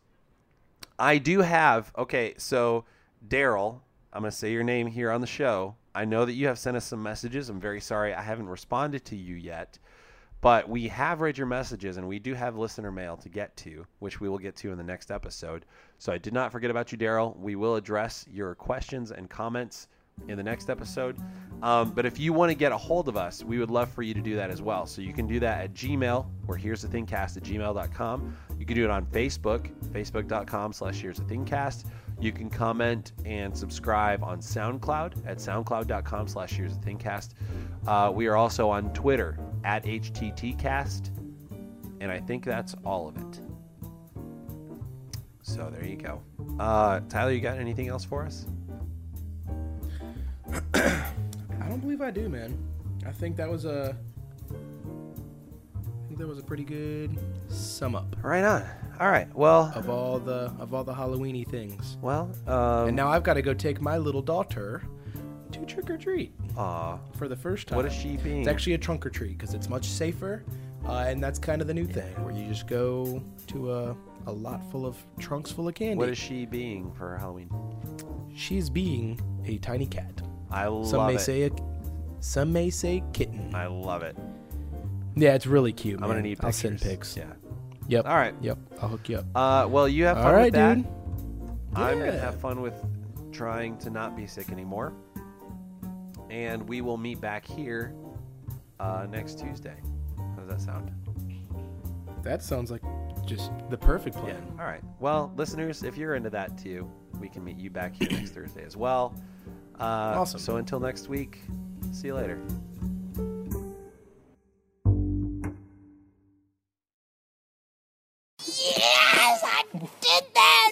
I do have. Okay, so Daryl, I'm going to say your name here on the show. I know that you have sent us some messages. I'm very sorry I haven't responded to you yet, but we have read your messages and we do have listener mail to get to, which we will get to in the next episode. So I did not forget about you, Daryl. We will address your questions and comments in the next episode. Um, but if you want to get a hold of us, we would love for you to do that as well. So you can do that at Gmail, or here's the thingcast at gmail.com. You can do it on Facebook, facebook.com slash here's the thingcast. You can comment and subscribe on SoundCloud at soundcloud.com slash here's the thingcast. Uh, we are also on Twitter at HTTcast. And I think that's all of it. So there you go. Uh, Tyler, you got anything else for us? I don't believe I do, man. I think that was a. I think that was a pretty good sum up Right on. All right. Well, of all the of all the Halloweeny things. well. Um, And now I've got to go take my little daughter to trick or treat aw, for the first time. what is she being? It's actually a trunk or treat because it's much safer, uh, and that's kind of the new thing where you just go to a, a lot full of trunks full of candy. what is she being for Halloween? She's being a tiny cat. I love Some may it. say a, some may say kitten. I love it. Yeah, it's really cute. I'm gonna man. need I'll pictures. send pics. Yeah. Yep. All right. Yep. I'll hook you up. Uh, well, you have fun All right, with that. dude. I'm gonna have fun with trying to not be sick anymore. And we will meet back here uh, next Tuesday. How does that sound? That sounds like just the perfect plan. All right. Well, listeners, if you're into that too, we can meet you back here next Thursday as well. Uh, awesome. So until next week, see you later. Yes, I did that!